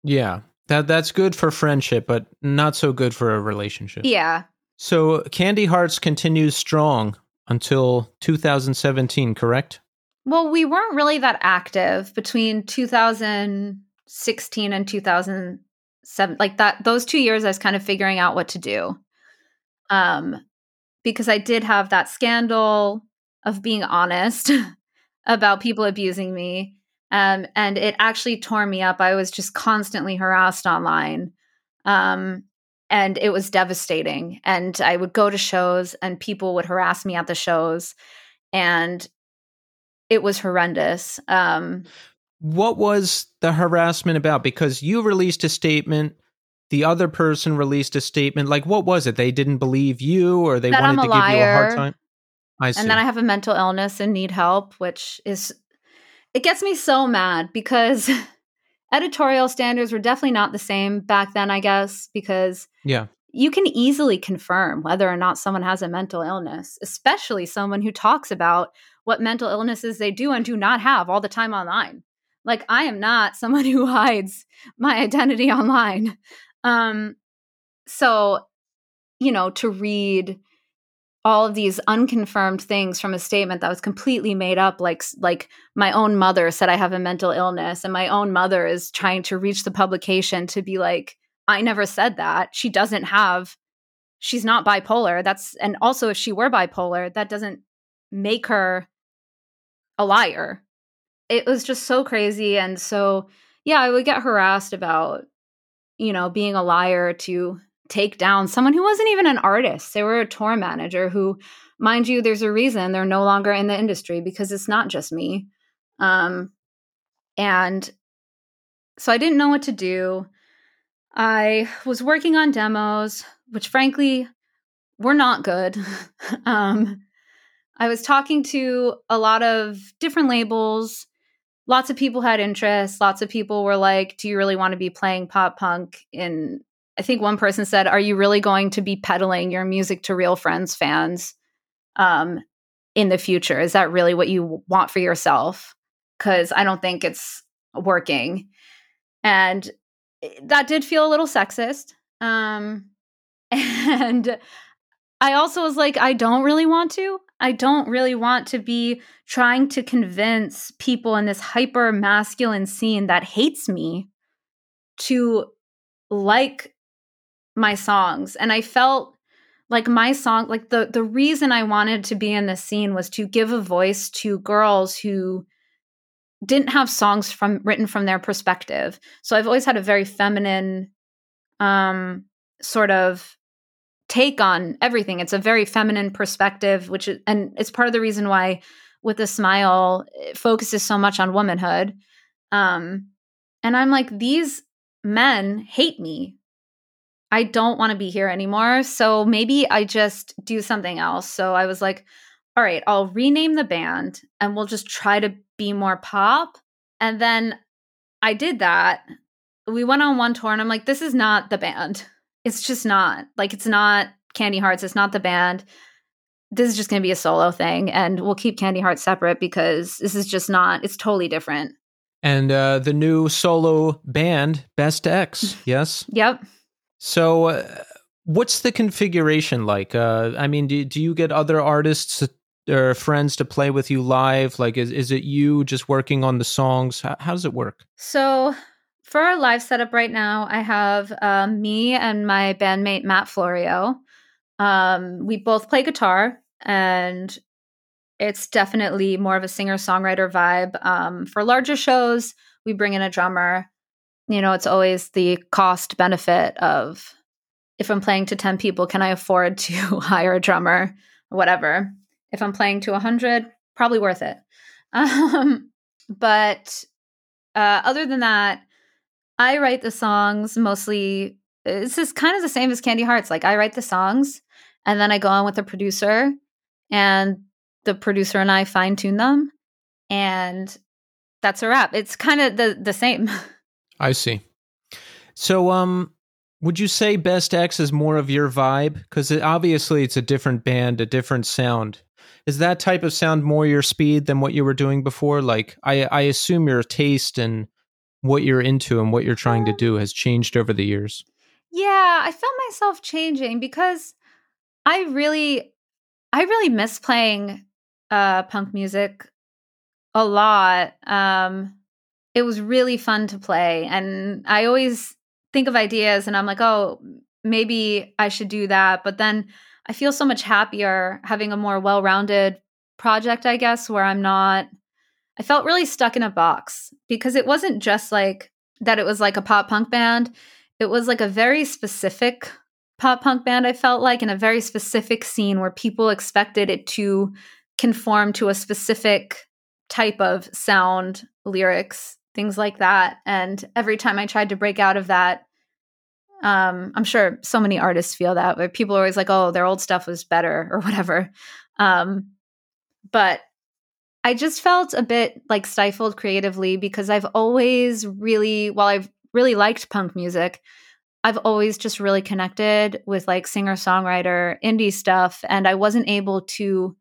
Yeah. That that's good for friendship, but not so good for a relationship. yeah. So Candy Hearts continues strong until 2017, correct? Well, we weren't really that active between 2016 and 2007. Like that, those two years, I was kind of figuring out what to do. Um, because I did have that scandal of being honest about people abusing me. Um, and it actually tore me up. I was just constantly harassed online. Um, and it was devastating. And I would go to shows and people would harass me at the shows. And it was horrendous. Um, What was the harassment about? Because you released a statement, the other person released a statement. Like, what was it? They didn't believe you, or they wanted to a give you a hard time. I see. and then I have a mental illness and need help, which is it gets me so mad because editorial standards were definitely not the same back then, I guess, because yeah, you can easily confirm whether or not someone has a mental illness, especially someone who talks about what mental illnesses they do and do not have all the time online. Like I am not someone who hides my identity online. Um so you know, to read all of these unconfirmed things from a statement that was completely made up like like my own mother said I have a mental illness and my own mother is trying to reach the publication to be like I never said that. She doesn't have she's not bipolar. That's and also if she were bipolar, that doesn't make her a liar. It was just so crazy and so yeah, I would get harassed about you know, being a liar to take down someone who wasn't even an artist. They were a tour manager who, mind you, there's a reason they're no longer in the industry because it's not just me. Um, and so I didn't know what to do. I was working on demos, which frankly were not good. um, I was talking to a lot of different labels. Lots of people had interest. Lots of people were like, Do you really want to be playing pop punk? In I think one person said, Are you really going to be peddling your music to real friends fans um, in the future? Is that really what you want for yourself? Because I don't think it's working. And that did feel a little sexist. Um, and I also was like, I don't really want to. I don't really want to be trying to convince people in this hyper masculine scene that hates me to like my songs. And I felt like my song like the the reason I wanted to be in this scene was to give a voice to girls who didn't have songs from written from their perspective. So I've always had a very feminine um sort of take on everything. It's a very feminine perspective, which is, and it's part of the reason why with a smile focuses so much on womanhood. Um, and I'm like, these men hate me. I don't want to be here anymore. So maybe I just do something else. So I was like, all right, I'll rename the band and we'll just try to be more pop. And then I did that. We went on one tour and I'm like, this is not the band it's just not like it's not Candy Hearts. It's not the band. This is just going to be a solo thing, and we'll keep Candy Hearts separate because this is just not. It's totally different. And uh, the new solo band, Best Ex, yes. Yep. So, uh, what's the configuration like? Uh, I mean, do do you get other artists or friends to play with you live? Like, is is it you just working on the songs? How, how does it work? So for our live setup right now, I have um, me and my bandmate Matt Florio. Um, we both play guitar, and it's definitely more of a singer songwriter vibe. Um, for larger shows, we bring in a drummer. You know, it's always the cost benefit of if I'm playing to 10 people, can I afford to hire a drummer or whatever? If I'm playing to 100, probably worth it. Um, but uh, other than that, I write the songs mostly. It's just kind of the same as Candy Hearts. Like I write the songs and then I go on with the producer and the producer and I fine tune them. And that's a wrap. It's kind of the, the same. I see. So, um, would you say Best Ex is more of your vibe? Because it, obviously it's a different band, a different sound. Is that type of sound more your speed than what you were doing before? Like, I, I assume your taste and what you're into and what you're trying to do has changed over the years. Yeah, I felt myself changing because I really I really miss playing uh punk music a lot. Um it was really fun to play and I always think of ideas and I'm like, "Oh, maybe I should do that." But then I feel so much happier having a more well-rounded project, I guess, where I'm not I felt really stuck in a box because it wasn't just like that it was like a pop punk band. It was like a very specific pop punk band, I felt like, in a very specific scene where people expected it to conform to a specific type of sound, lyrics, things like that. And every time I tried to break out of that, um, I'm sure so many artists feel that where people are always like, oh, their old stuff was better or whatever. Um, but I just felt a bit like stifled creatively because I've always really, while I've really liked punk music, I've always just really connected with like singer songwriter indie stuff. And I wasn't able to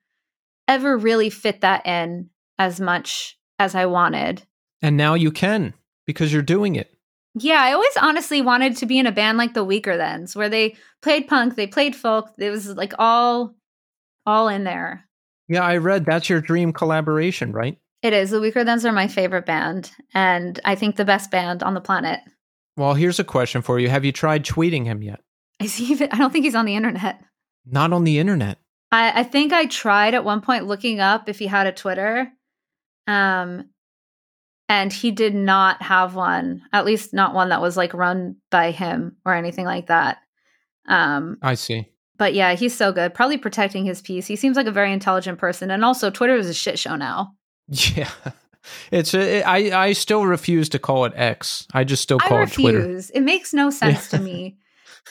ever really fit that in as much as I wanted. And now you can because you're doing it. Yeah, I always honestly wanted to be in a band like the Weakerthans, where they played punk, they played folk. It was like all all in there. Yeah, I read that's your dream collaboration, right? It is. The Weakerthans are my favorite band, and I think the best band on the planet. Well, here's a question for you: Have you tried tweeting him yet? Is he even? I don't think he's on the internet. Not on the internet. I, I think I tried at one point looking up if he had a Twitter. Um, and he did not have one, at least not one that was like run by him or anything like that. Um, I see. but yeah, he's so good. Probably protecting his peace. He seems like a very intelligent person, and also Twitter is a shit show now. Yeah. It's I I still refuse to call it X. I just still call I it Twitter. It makes no sense to me.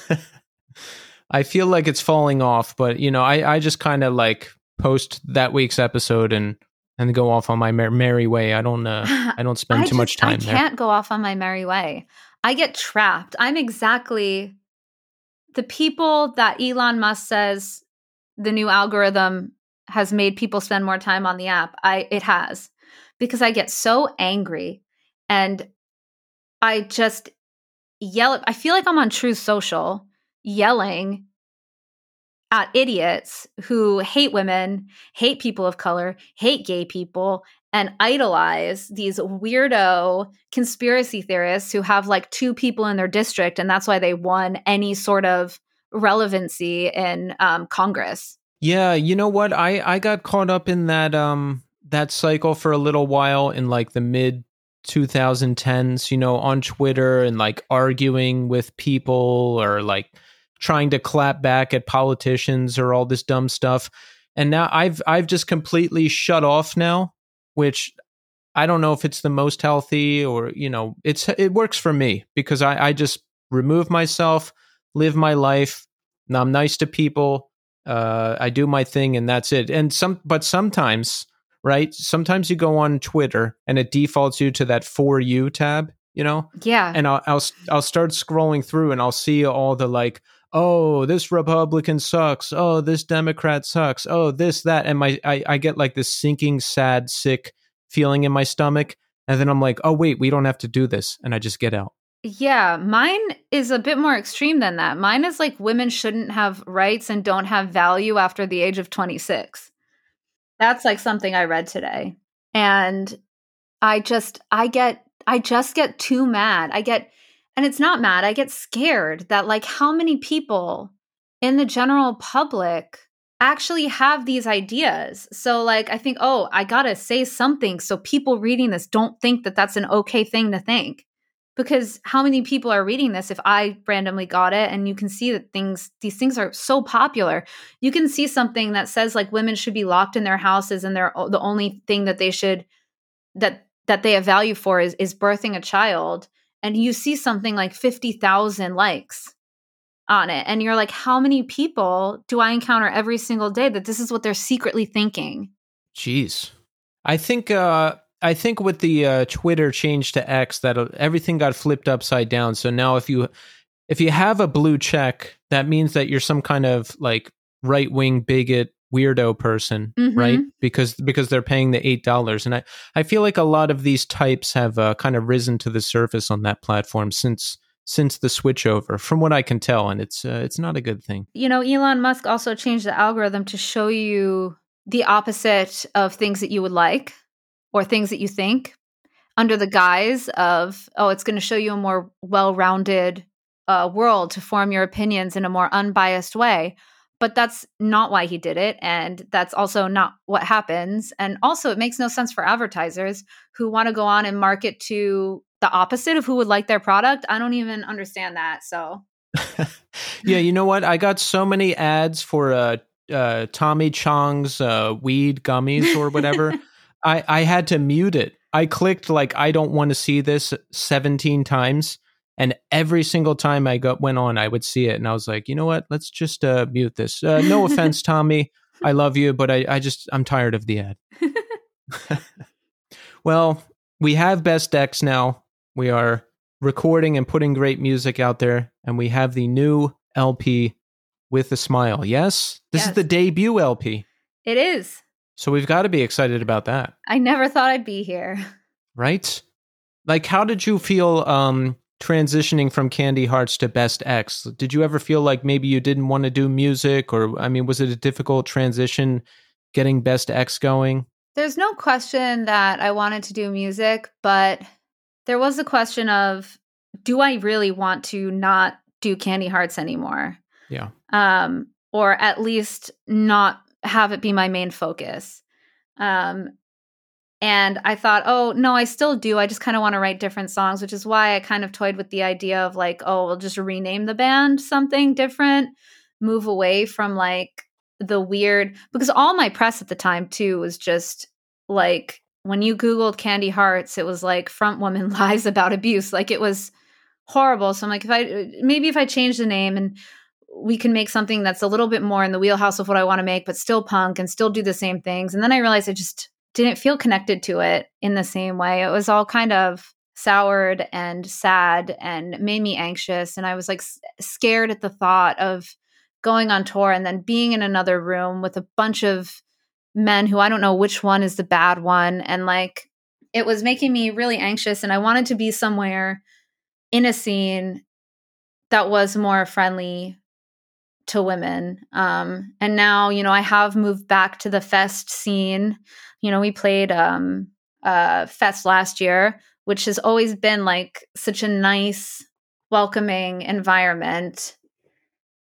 I feel like it's falling off, but you know, I I just kind of like post that week's episode and and go off on my mer- merry way. I don't uh I don't spend I too much just- I time there. I can't go off on my merry way. I get trapped. I'm exactly the people that Elon Musk says the new algorithm has made people spend more time on the app. I it has because I get so angry and I just yell. I feel like I'm on Truth Social yelling at idiots who hate women, hate people of color, hate gay people, and idolize these weirdo conspiracy theorists who have like two people in their district, and that's why they won any sort of relevancy in um, Congress. Yeah, you know what? I I got caught up in that um that cycle for a little while in like the mid 2010s, you know, on Twitter and like arguing with people or like trying to clap back at politicians or all this dumb stuff. And now I've I've just completely shut off now, which I don't know if it's the most healthy or, you know, it's it works for me because I I just remove myself, live my life. And I'm nice to people uh, I do my thing and that's it. And some, but sometimes, right? Sometimes you go on Twitter and it defaults you to that for you tab, you know, Yeah. and I'll, I'll I'll start scrolling through and I'll see all the like, oh, this Republican sucks. Oh, this Democrat sucks. Oh, this that, and my I, I get like this sinking, sad, sick feeling in my stomach, and then I'm like, oh wait, we don't have to do this, and I just get out. Yeah, mine is a bit more extreme than that. Mine is like women shouldn't have rights and don't have value after the age of 26. That's like something I read today. And I just I get I just get too mad. I get and it's not mad. I get scared that like how many people in the general public actually have these ideas. So like I think, "Oh, I got to say something so people reading this don't think that that's an okay thing to think." because how many people are reading this if i randomly got it and you can see that things these things are so popular you can see something that says like women should be locked in their houses and they're the only thing that they should that that they have value for is is birthing a child and you see something like 50,000 likes on it and you're like how many people do i encounter every single day that this is what they're secretly thinking Jeez. I think uh I think with the uh, Twitter change to X that uh, everything got flipped upside down. So now if you if you have a blue check, that means that you're some kind of like right-wing bigot weirdo person, Mhm. right? Because because they're paying the $8. And I I feel like a lot of these types have uh, kind of risen to the surface on that platform since since the switchover from what I can tell and it's uh, it's not a good thing. you know, Elon Musk also changed the algorithm to show you the opposite of things that you would like or things that you think under the guise of, oh, it's going to show you a more well rounded uh, world to form your opinions in a more unbiased way. But that's not why he did it. And that's also not what happens. And also, it makes no sense for advertisers who want to go on and market to the opposite of who would like their product. I don't even understand that. So, yeah, you know what? I got so many ads for uh, uh, Tommy Chong's uh, weed gummies or whatever. I, I had to mute it. I clicked like I don't want to see this 17 times. And every single time I got went on, I would see it, and I was like, you know what? Let's just uh, mute this. Uh, no offense, Tommy. I love you, but I, I just I'm tired of the ad. well, we have Best Ex now. We are recording and putting great music out there, and we have the new LP with a smile. Yes, this is the debut LP, it is. so we've got to be excited about that, I never thought I'd be here. right? Like, how did you feel um, transitioning from Candy Hearts to Best Ex? Did you ever feel like maybe you didn't want to do music, or I mean, was it a difficult transition getting Best Ex going? There's no question that I wanted to do music, but there was a question of do I really want to not do Candy Hearts anymore? Yeah. Um, or at least not have it be my main focus. Um, And I thought, oh, no, I still do. I just kind of want to write different songs, which is why I kind of toyed with the idea of like, oh, we'll just rename the band something different, move away from like the weird, because all my press at the time too was just like, when you Googled Candy Hearts, it was like front woman lies about abuse. Like it was horrible. So I'm like, if I maybe if I change the name and we can make something that's a little bit more in the wheelhouse of what I want to make, but still punk and still do the same things. And then I realized I just didn't feel connected to it in the same way. It was all kind of soured and sad and made me anxious. And I was like s- scared at the thought of going on tour and then being in another room with a bunch of men who I don't know which one is the bad one. And like it was making me really anxious. And I wanted to be somewhere in a scene that was more friendly to women. Um, and now, you know, I have moved back to the fest scene. You know, we played um, uh, fest last year, which has always been like such a nice, welcoming environment.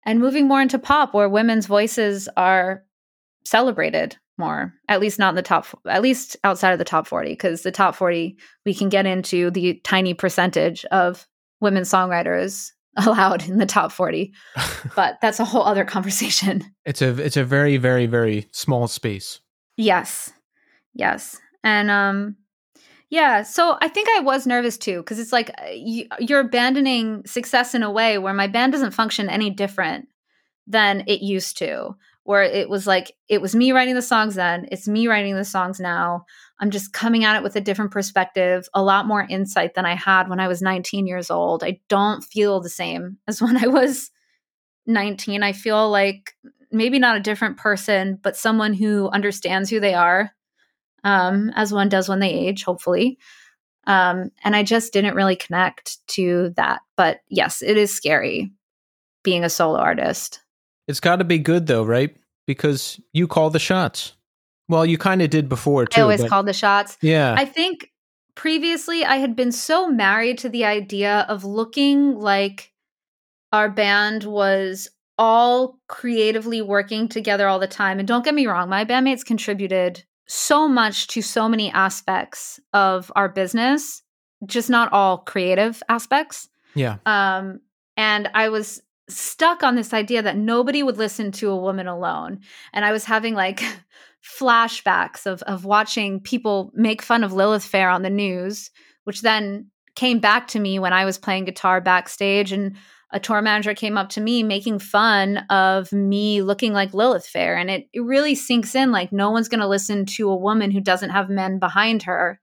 And moving more into pop, where women's voices are celebrated more, at least not in the top, at least outside of the top 40, because the top 40, we can get into the tiny percentage of women songwriters allowed in the top 40 but that's a whole other conversation It's a it's a very very very small space. yes yes and um yeah so i think i was nervous too because it's like uh, you, you're abandoning success in a way where my band doesn't function any different than it used to where it was like it was me writing the songs then it's me writing the songs now i'm just coming at it with a different perspective a lot more insight than i had when i was 19 years old i don't feel the same as when i was 19 i feel like maybe not a different person but someone who understands who they are um, as one does when they age hopefully um, and i just didn't really connect to that but yes it is scary being a solo artist It's got to be good though, right? Because you call the shots. Well, you kind of did before too. i always but- call the shots Yeah. I think previously I had been so married to the idea of looking like our band was all creatively working together all the time. And don't get me wrong, my bandmates contributed so much to so many aspects of our business, just not all creative aspects. yeah. Um, and I was stuck on this idea that nobody would listen to a woman alone. And I was having like flashbacks of of watching people make fun of Lilith Fair on the news, which then came back to me when I was playing guitar backstage and a tour manager came up to me making fun of me looking like Lilith Fair. And it, it really sinks in like no one's gonna listen to a woman who doesn't have men behind her.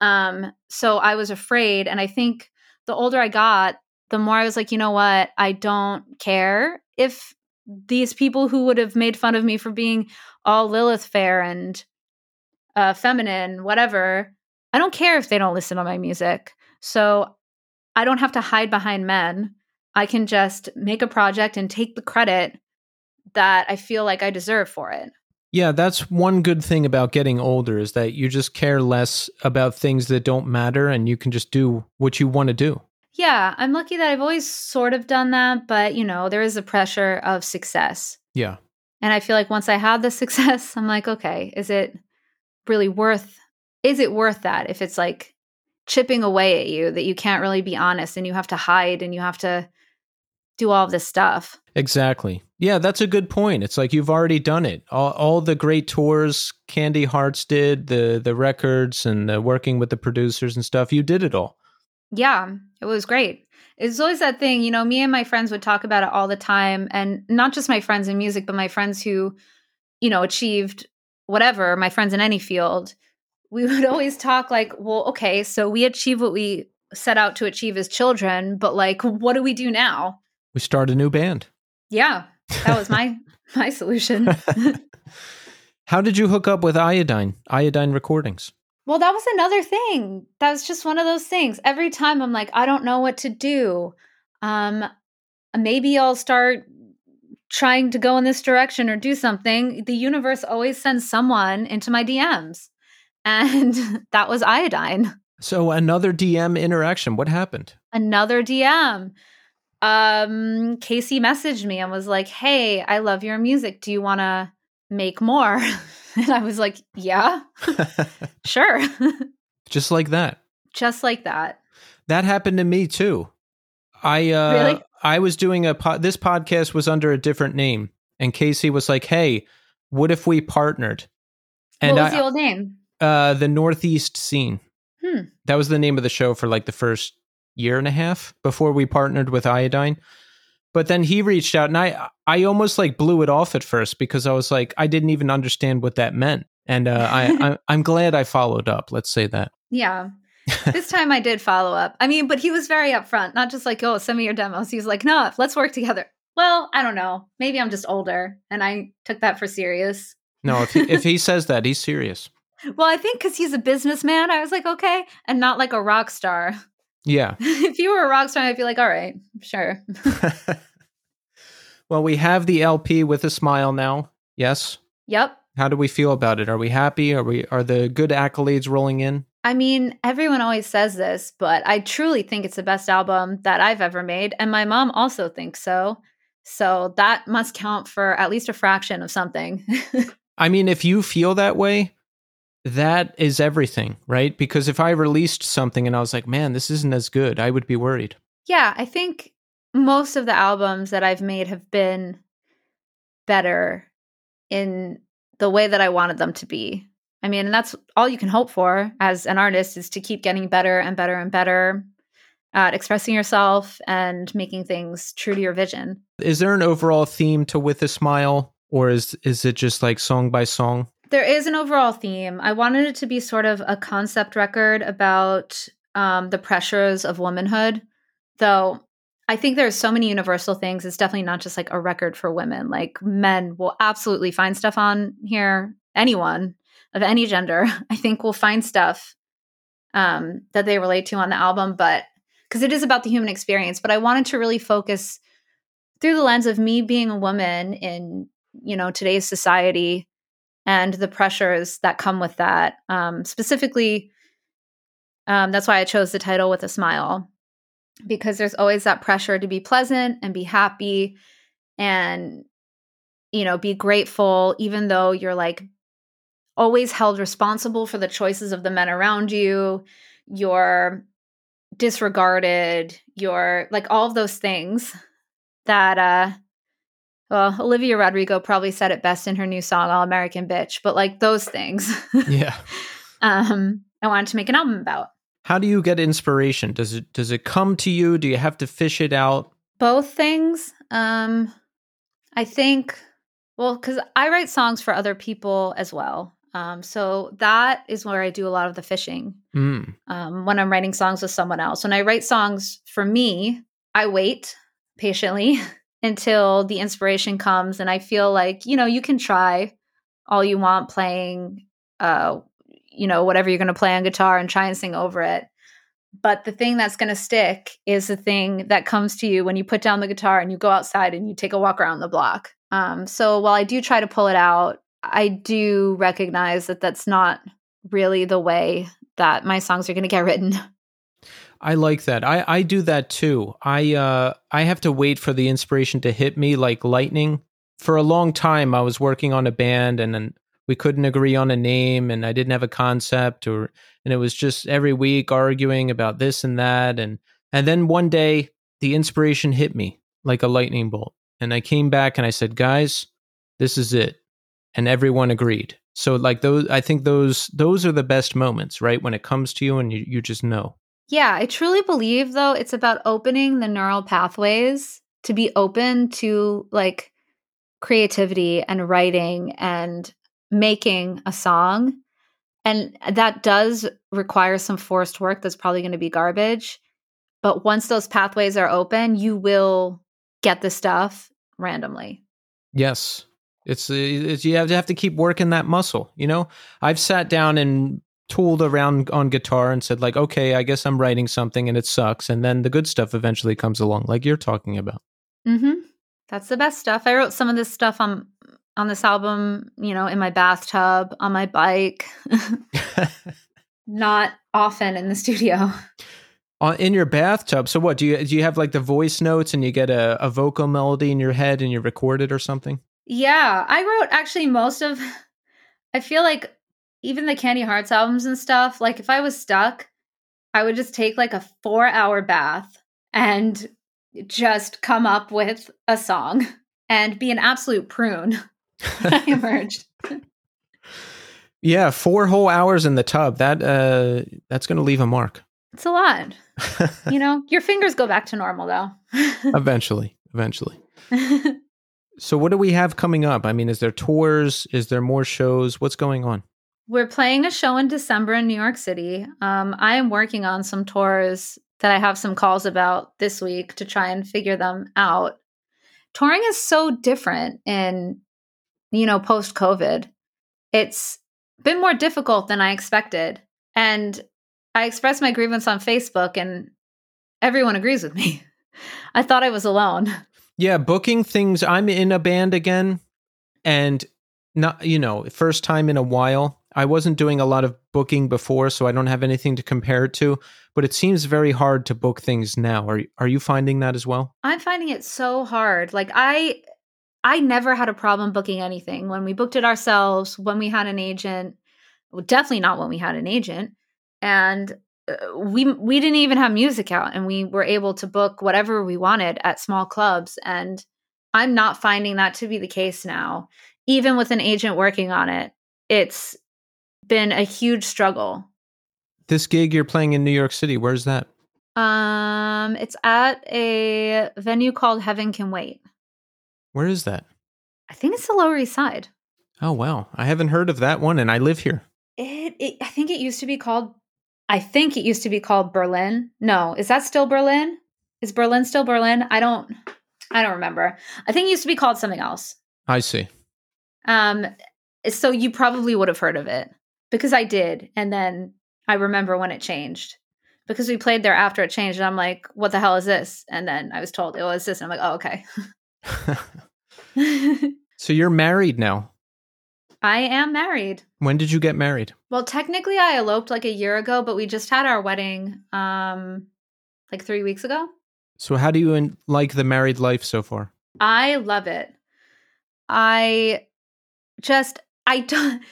Um, so I was afraid. And I think the older I got, the more I was like, you know what? I don't care if these people who would have made fun of me for being all Lilith fair and uh, feminine, whatever, I don't care if they don't listen to my music. So I don't have to hide behind men. I can just make a project and take the credit that I feel like I deserve for it. Yeah, that's one good thing about getting older is that you just care less about things that don't matter and you can just do what you want to do. Yeah, I'm lucky that I've always sort of done that, but you know, there is a pressure of success. Yeah. And I feel like once I have the success, I'm like, okay, is it really worth is it worth that if it's like chipping away at you that you can't really be honest and you have to hide and you have to do all this stuff. Exactly. Yeah, that's a good point. It's like you've already done it. All, all the great tours Candy Hearts did, the the records and the working with the producers and stuff, you did it all. Yeah, it was great. It's always that thing, you know, me and my friends would talk about it all the time and not just my friends in music, but my friends who, you know, achieved whatever, my friends in any field. We would always talk like, well, okay, so we achieve what we set out to achieve as children, but like what do we do now? We start a new band. Yeah, that was my my solution. How did you hook up with Iodine? Iodine Recordings. Well, that was another thing. That was just one of those things. Every time I'm like, I don't know what to do. Um, maybe I'll start trying to go in this direction or do something. The universe always sends someone into my DMs. And that was iodine. So another DM interaction. What happened? Another DM. Um, Casey messaged me and was like, Hey, I love your music. Do you want to make more? And I was like, yeah, sure. Just like that. Just like that. That happened to me too. I uh Really? I was doing a this podcast was under a different name and Casey was like, "Hey, what if we partnered?" And what was I the old name? uh the Northeast scene. Hmm. That was the name of the show for like the first year and a half before we partnered with Iodine. But then he reached out and I I almost like blew it off at first because I was like I didn't even understand what that meant. And uh, I, I I'm glad I followed up. Let's say that. Yeah. this time I did follow up. I mean, but he was very upfront, not just like, oh, send me your demos. He was like, no, let's work together. Well, I don't know. Maybe I'm just older and I took that for serious. No, if he, if he says that, he's serious. Well, I think because he's a businessman, I was like, okay, and not like a rock star. Yeah. if you were a rock star, I'd be like, all right, sure. well, we have the LP with a smile now. Yes. yep. How do we feel about it? Are we happy? Are we are the good accolades rolling in? I mean, everyone always says this, but I truly think it's the best album that I've ever made. And my mom also thinks so. So that must count for at least a fraction of something. I mean, if you feel that way, that is everything, right? Because if I released something and I was like, "Man, this isn't as good," I would be worried. yeah, I think most of the albums that I've made have been better in the way that I wanted them to be. I mean, and that's all you can hope for as an artist is to keep getting better and better and better at expressing yourself and making things true to your vision. Is there an overall theme to With a Smile or is is it just like song by song? There is an overall theme. I wanted it to be sort of a concept record about um, the pressures of womanhood, though I think there's so many universal things. It's definitely not just like a record for women. Like men will absolutely find stuff on here. Anyone of any gender, I think, will find stuff um, that they relate to on the album. But because it is about the human experience, but I wanted to really focus through the lens of me being a woman in you know today's society and the pressures that come with that. Um, specifically, um, that's why I chose the title with a smile because there's always that pressure to be pleasant and be happy and you know be grateful even though you're like always held responsible for the choices of the men around you you're disregarded you're like all of those things that uh well olivia rodrigo probably said it best in her new song all american bitch but like those things Yeah. um i wanted to make an album about How do you get inspiration? Does it does it come to you? Do you have to fish it out? both things um i think well because i write songs for other people as well um so that is where i do a lot of the fishing Mm. um, when i'm writing songs with someone else when i write songs for me i wait patiently until the inspiration comes and i feel like you know you can try all you want playing uh you know whatever you're going to play on guitar and try and sing over it but the thing that's going to stick is the thing that comes to you when you put down the guitar and you go outside and you take a walk around the block. Um, so while I do try to pull it out, I do recognize that that's not really the way that my songs are going to get written. I like that. I I do that too. I uh I have to wait for the inspiration to hit me like lightning. For a long time I was working on a band and then we couldn't agree on a name and I didn't have a concept or and it was just every week arguing about this and that and and then one day the inspiration hit me like a lightning bolt and I came back and I said, "Guys, this is it." And everyone agreed. So like those I think those those are the best moments, right? When it comes to you and you you just know. Yeah, I truly believe though it's about opening the neural pathways to be open to like creativity and writing and making a song. And that does require some forced work that's probably going to be garbage. But once those pathways are open, you will get the stuff randomly. Yes. It's, uh, it's you have to have to keep working that muscle, you know? I've sat down and tooled around on guitar and said like, "Okay, I guess I'm writing something and it sucks." And then the good stuff eventually comes along like you're talking about. Mhm. That's the best stuff. I wrote some of this stuff on on this album, you know, in my bathtub, on my bike. Not often in the studio. On- in your bathtub. So what, do you do you have like the voice notes and you get a, a vocal melody in your head and you record it or something? Yeah, I wrote actually most of I feel like even the Candy Hearts albums and stuff, like if I was stuck, I would just take like a four hour bath and just come up with a song and be an absolute prune. I emerged. Yeah, four whole hours in the tub. That uh that's gonna leave a mark. It's a lot. You know, your fingers go back to normal though. eventually. Eventually. So what do we have coming up? I mean, is there tours? Is there more shows? What's going on? We're playing a show in December in New York City. Um, I am working on some tours that I have some calls about this week to try and figure them out. Touring is so different in, you know, post COVID. It's been more difficult than I expected. And I expressed my grievance on Facebook, and everyone agrees with me. I thought I was alone. Yeah, booking things. I'm in a band again, and not you know, first time in a while. I wasn't doing a lot of booking before, so I don't have anything to compare it to. But it seems very hard to book things now. Are are you finding that as well? I'm finding it so hard. Like I I never had a problem booking anything. When we booked it ourselves, when we had an agent, well, definitely not when we had an agent. And uh, we we didn't even have music out and we were able to book whatever we wanted at small clubs and I'm not finding that to be the case now. Even with an agent working on it, it's been a huge struggle. This gig you're playing in New York City, where's that? Um, it's at a venue called Heaven Can Wait. Where is that? I think it's the Lower East Side. Oh wow, I haven't heard of that one, and I live here. It, it I think it used to be called I think it used to be called Berlin. No, is that still Berlin? Is Berlin still Berlin? I don't I don't remember. I think it used to be called something else. I see. Um so you probably would have heard of it because I did and then I remember when it changed. Because we played there after it changed and I'm like, what the hell is this? And then I was told it was this and I'm like, oh okay. so you're married now. I am married. When did you get married? Well, technically I eloped like a year ago, but we just had our wedding um like 3 weeks ago. So how do you in- like the married life so far? I love it. I just I don't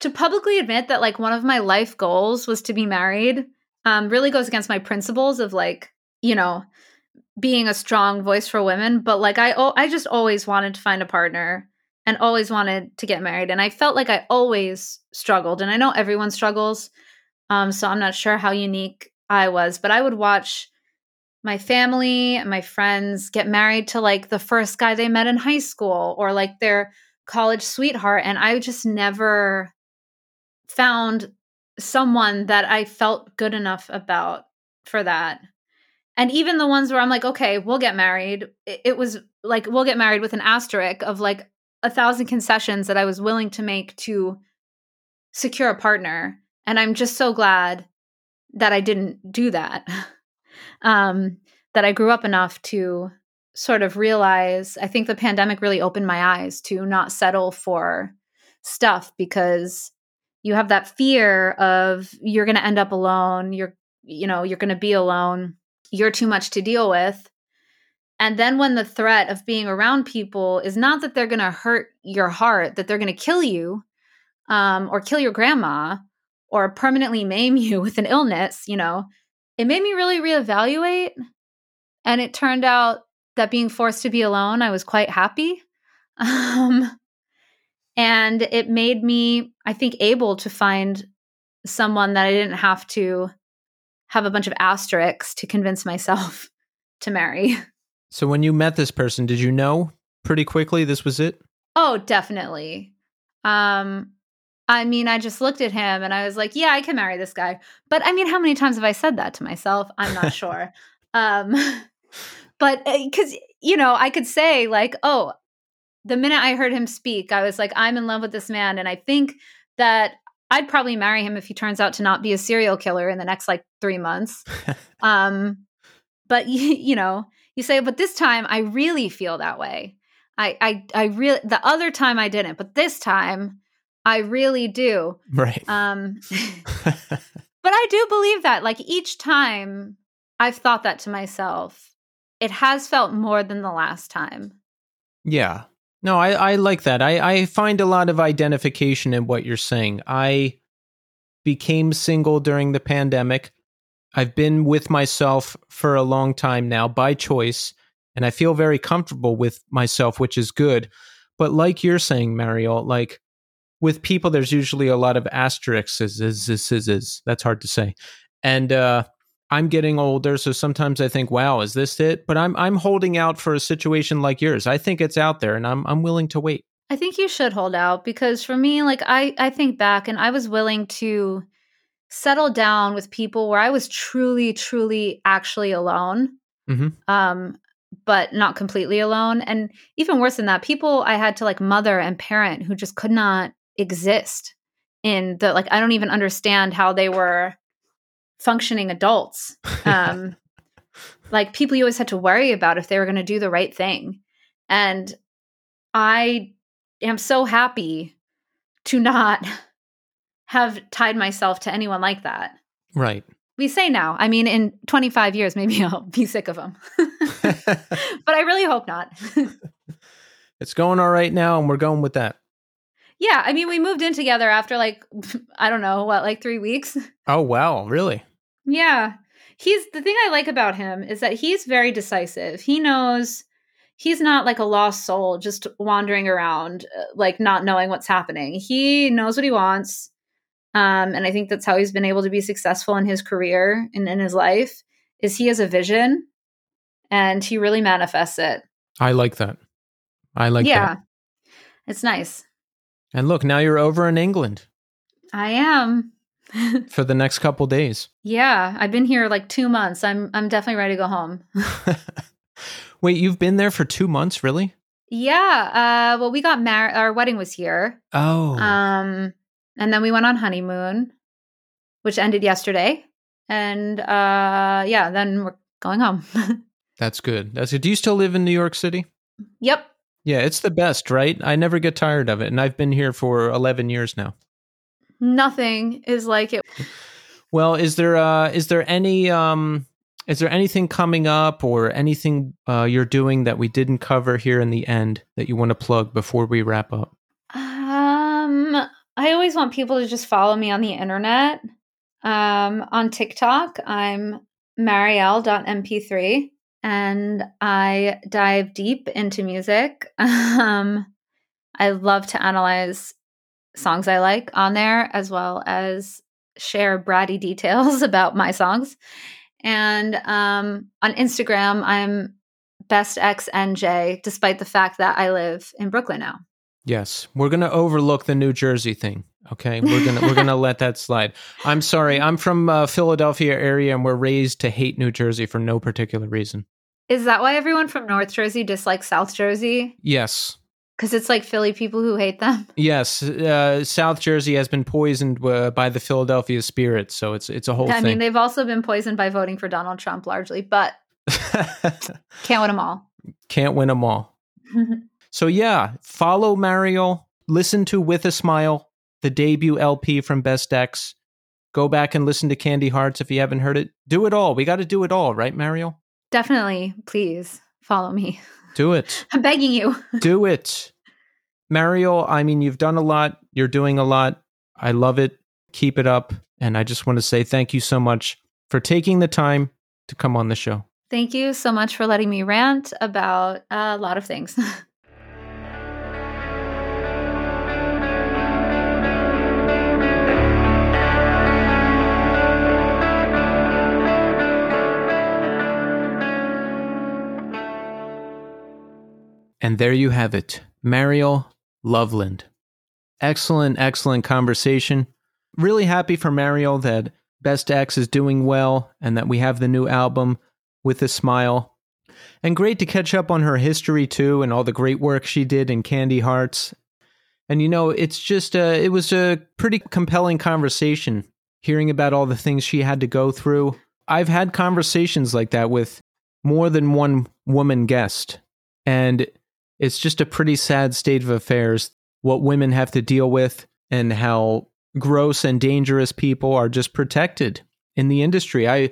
to publicly admit that like one of my life goals was to be married um really goes against my principles of like, you know, being a strong voice for women, but like I I just always wanted to find a partner and always wanted to get married and I felt like I always struggled and I know everyone struggles. Um so I'm not sure how unique I was, but I would watch my family and my friends get married to like the first guy they met in high school or like their college sweetheart and I just never found someone that I felt good enough about for that. And even the ones where I'm like, okay, we'll get married, it, it was like, we'll get married with an asterisk of like a thousand concessions that I was willing to make to secure a partner. And I'm just so glad that I didn't do that. um, that I grew up enough to sort of realize I think the pandemic really opened my eyes to not settle for stuff because you have that fear of you're going to end up alone. You're you know you're going to be alone. You're too much to deal with. And then when the threat of being around people is not that they're going to hurt your heart that they're going to kill you um, or kill your grandma or permanently maim you with an illness you know it made me really reevaluate and it turned out that being forced to be alone i was quite happy. Um, and it made me i think able to find someone that i didn't have to have a bunch of asterisks to convince myself to marry. So when you met this person, did you know pretty quickly this was it? oh definitely. Um i mean i just looked at him and i was like yeah i can marry this guy. But i mean how many times have i said that to myself? I'm not sure. Um but because you know i could say like oh the minute I heard him speak, I was like, I'm in love with this man. And I think that I'd probably marry him if he turns out to not be a serial killer in the next like three months. um, but you, you know, you say, but this time I really feel that way. I, I, I really, the other time I didn't, but this time I really do. Right. Um, but I do believe that like each time I've thought that to myself, it has felt more than the last time. yeah. No, I, I like that. I, I find a lot of identification in what you're saying. I became single during the pandemic. I've been with myself for a long time now by choice, and I feel very comfortable with myself, which is good. But like you're saying, Mariel, like with people, there's usually a lot of asterisks. Is, is, is, is, is. That's hard to say. And uh, I'm getting older, so sometimes I think, "Wow, is this it?" But I'm I'm holding out for a situation like yours. I think it's out there, and I'm I'm willing to wait. I think you should hold out because for me, like I I think back and I was willing to settle down with people where I was truly, truly actually alone. Mhm. Um, but not completely alone. And even worse than that, people I had to like mother and parent who just could not exist in the like I don't even understand how they were functioning adults. Um like people you always had to worry about if they were going to do the right thing. And I am so happy to not have tied myself to anyone like that. Right. We say now. I mean, in 25 years, maybe I'll be sick of them. but I really hope not. it's going all right now, and we're going with that. yeah. I mean, we moved in together after like, I don't know, what, like three weeks? Oh wow, really? Yeah. He's the thing I like about him is that he's very decisive. He knows he's not like a lost soul just wandering around uh, like not knowing what's happening. He knows what he wants. Um and I think that's how he's been able to be successful in his career and in his life is he has a vision and he really manifests it. I like that. I like yeah. that. It's nice. And look, now you're over in England I am. for the next couple days. yeah, I've been here like 2 months. I'm I'm definitely ready to go home. Wait, you've been there for two months, really? yeah, uh well we got married our wedding was here. Oh, Um, and then we went on honeymoon, which ended yesterday. And uh, yeah, then we're going home. that's good. That's good. Do you still live in New York City? yep. Yeah, it's the best, right? I never get tired of it, and I've been here for eleven years now. Nothing is like it. Well, is there uh is there any um is there anything coming up or anything uh you're doing that we didn't cover here in the end that you want to plug before we wrap up? Um, I always want people to just follow me on the internet. Um, on TikTok, I'm marielle.mp3 and I dive deep into music. Um, I love to analyze songs I like on there as well as share bratty details about my songs. And um, on Instagram, I'm bestxnj, despite the fact that I live in Brooklyn now. Yes, we're gonna overlook the New Jersey thing. Okay, we're gonna we're gonna let that slide. I'm sorry. I'm from uh, Philadelphia area, and we're raised to hate New Jersey for no particular reason. Is that why everyone from North Jersey dislikes South Jersey? Yes, Because it's like Philly people who hate them. yes. Uh, South Jersey has been poisoned uh, by the Philadelphia spirit, so it's it's a whole I mean, they've also been poisoned by voting for Donald Trump largely, but can't win them all. Can't win them all. So yeah, follow Mariel. Listen to With a Smile, the debut LP from Best Ex. Go back and listen to Candy Hearts if you haven't heard it. Do it all. We got to do it all, right, Mariel? Definitely, please follow me. Do it. I'm begging you. do it. Mariel, I mean, you've done a lot. You're doing a lot. I love it. Keep it up. And I just want to say thank you so much for taking the time to come on the show. Thank you so much for letting me rant about a lot of things. And there you have it, Mariel Loveland. Excellent, excellent conversation. Really happy for Mariel that Best Ex is doing well and that we have the new album with a smile. And great to catch up on her history too and all the great work she did in Candy Hearts. And you know, it's just uh, it was a pretty compelling conversation hearing about all the things she had to go through. I've had conversations like that with more than one woman guest. And it's just a pretty sad state of affairs what women have to deal with and how gross and dangerous people are just protected in the industry. I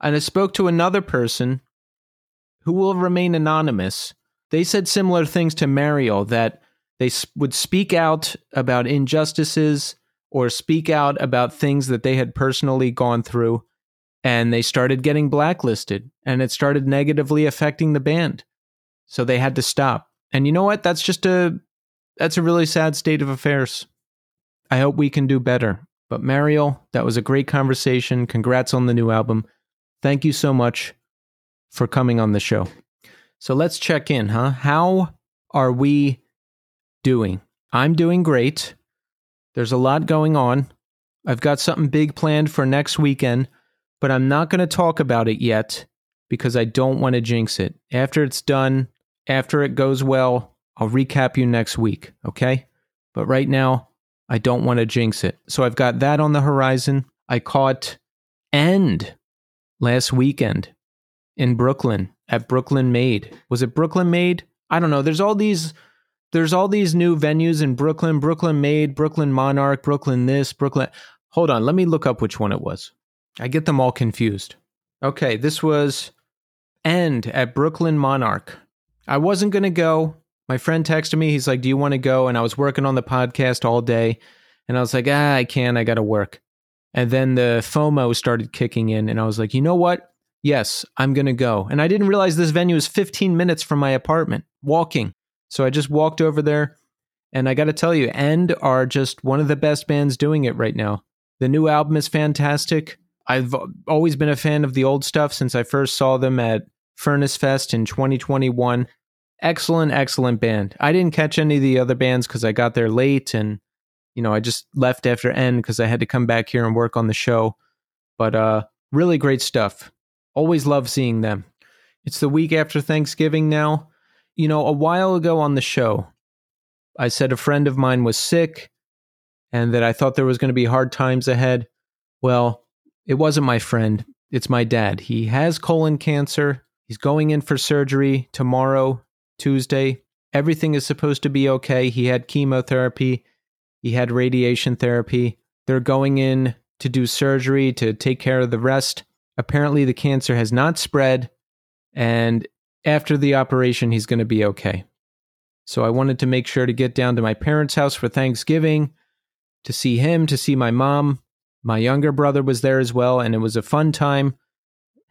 and I spoke to another person who will remain anonymous, they said similar things to Mariel that they would speak out about injustices or speak out about things that they had personally gone through and they started getting blacklisted and it started negatively affecting the band. So they had to stop and you know what? That's just a that's a really sad state of affairs. I hope we can do better. But mariel that was a great conversation. Congrats on the new album. Thank you so much for coming on the show. So let's check in huh? How are we doing? I'm doing great. There's a lot going on. I've got something big planned for next weekend but I'm not going to talk about it yet because I don't want to jinx it. After it's done, after it goes well, I'll recap you next week, okay? But right now, I don't want to jinx it. So I've got that on the horizon. I caught End last weekend in Brooklyn at Brooklyn Made. Was it Brooklyn Made? I don't know. There's all these there's all these new venues in Brooklyn, Brooklyn Made, Brooklyn Monarch, Brooklyn this, Brooklyn Hold on, let me look up which one it was. I get them all confused. Okay, this was End at Brooklyn Monarch. I wasn't going to go. My friend texted me. He's like, Do you want to go? And I was working on the podcast all day. And I was like, Ah, I can't. I got to work. And then the FOMO started kicking in. And I was like, You know what? Yes, I'm going to go. And I didn't realize this venue is 15 minutes from my apartment, walking. So I just walked over there. And I got to tell you, End are just one of the best bands doing it right now. The new album is fantastic. I've always been a fan of the old stuff since I first saw them at Furnace Fest in 2021. Excellent, excellent band. I didn't catch any of the other bands because I got there late and, you know, I just left after End because I had to come back here and work on the show. But uh, really great stuff. Always love seeing them. It's the week after Thanksgiving now. You know, a while ago on the show, I said a friend of mine was sick and that I thought there was going to be hard times ahead. Well, it wasn't my friend. It's my dad. He has colon cancer. He's going in for surgery tomorrow, Tuesday. Everything is supposed to be okay. He had chemotherapy, he had radiation therapy. They're going in to do surgery to take care of the rest. Apparently, the cancer has not spread. And after the operation, he's going to be okay. So I wanted to make sure to get down to my parents' house for Thanksgiving to see him, to see my mom. My younger brother was there as well, and it was a fun time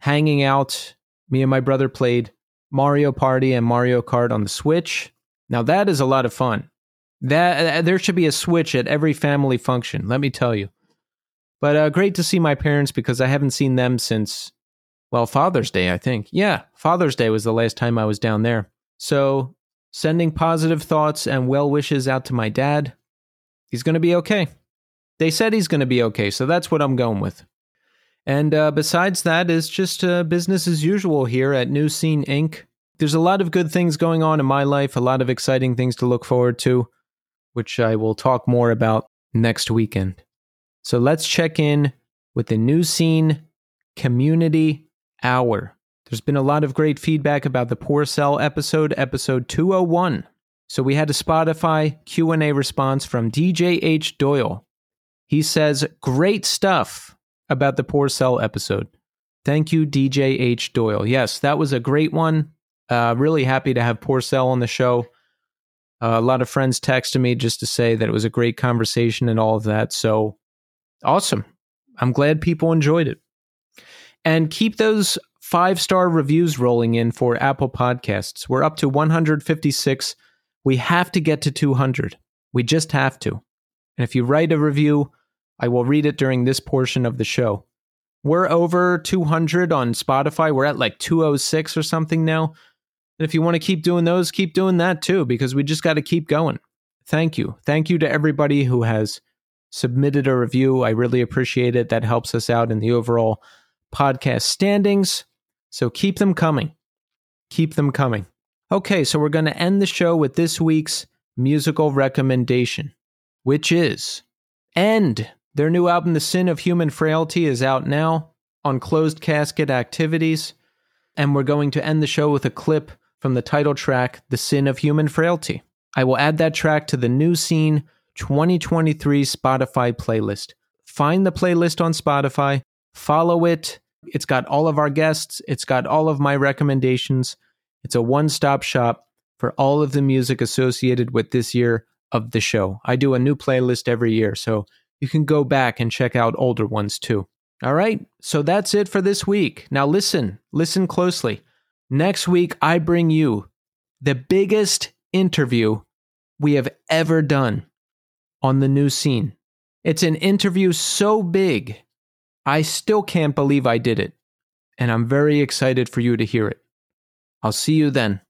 hanging out. Me and my brother played Mario Party and Mario Kart on the Switch. Now that is a lot of fun. That uh, there should be a Switch at every family function. Let me tell you. But uh, great to see my parents because I haven't seen them since, well, Father's Day, I think. Yeah, Father's Day was the last time I was down there. So sending positive thoughts and well wishes out to my dad. He's going to be okay. They said he's going to be okay, so that's what I'm going with. And uh, besides that, is just uh, business as usual here at New Scene Inc. There's a lot of good things going on in my life, a lot of exciting things to look forward to, which I will talk more about next weekend. So let's check in with the New Scene Community Hour. There's been a lot of great feedback about the Poor Cell episode, episode 201. So we had a Spotify Q&A response from DJ H Doyle. He says, "Great stuff about the Poor Cell episode. Thank you, DJ H Doyle. Yes, that was a great one. Uh, really happy to have Poor Cell on the show. Uh, a lot of friends texted me just to say that it was a great conversation and all of that. So awesome. I'm glad people enjoyed it. And keep those five star reviews rolling in for Apple Podcasts. We're up to 156. We have to get to 200. We just have to. And if you write a review, I will read it during this portion of the show. We're over 200 on Spotify. We're at like 206 or something now. And if you want to keep doing those, keep doing that too, because we just got to keep going. Thank you. Thank you to everybody who has submitted a review. I really appreciate it. That helps us out in the overall podcast standings. So keep them coming. Keep them coming. Okay, so we're going to end the show with this week's musical recommendation, which is End. Their new album, The Sin of Human Frailty, is out now on Closed Casket Activities. And we're going to end the show with a clip from the title track, The Sin of Human Frailty. I will add that track to the New Scene 2023 Spotify playlist. Find the playlist on Spotify, follow it. It's got all of our guests, it's got all of my recommendations. It's a one stop shop for all of the music associated with this year of the show. I do a new playlist every year, so you can go back and check out older ones too. All right, so that's it for this week. Now listen, listen closely. Next week, I bring you the biggest interview we have ever done on the new scene. It's an interview so big, I still can't believe I did it. And I'm very excited for you to hear it. I'll see you then.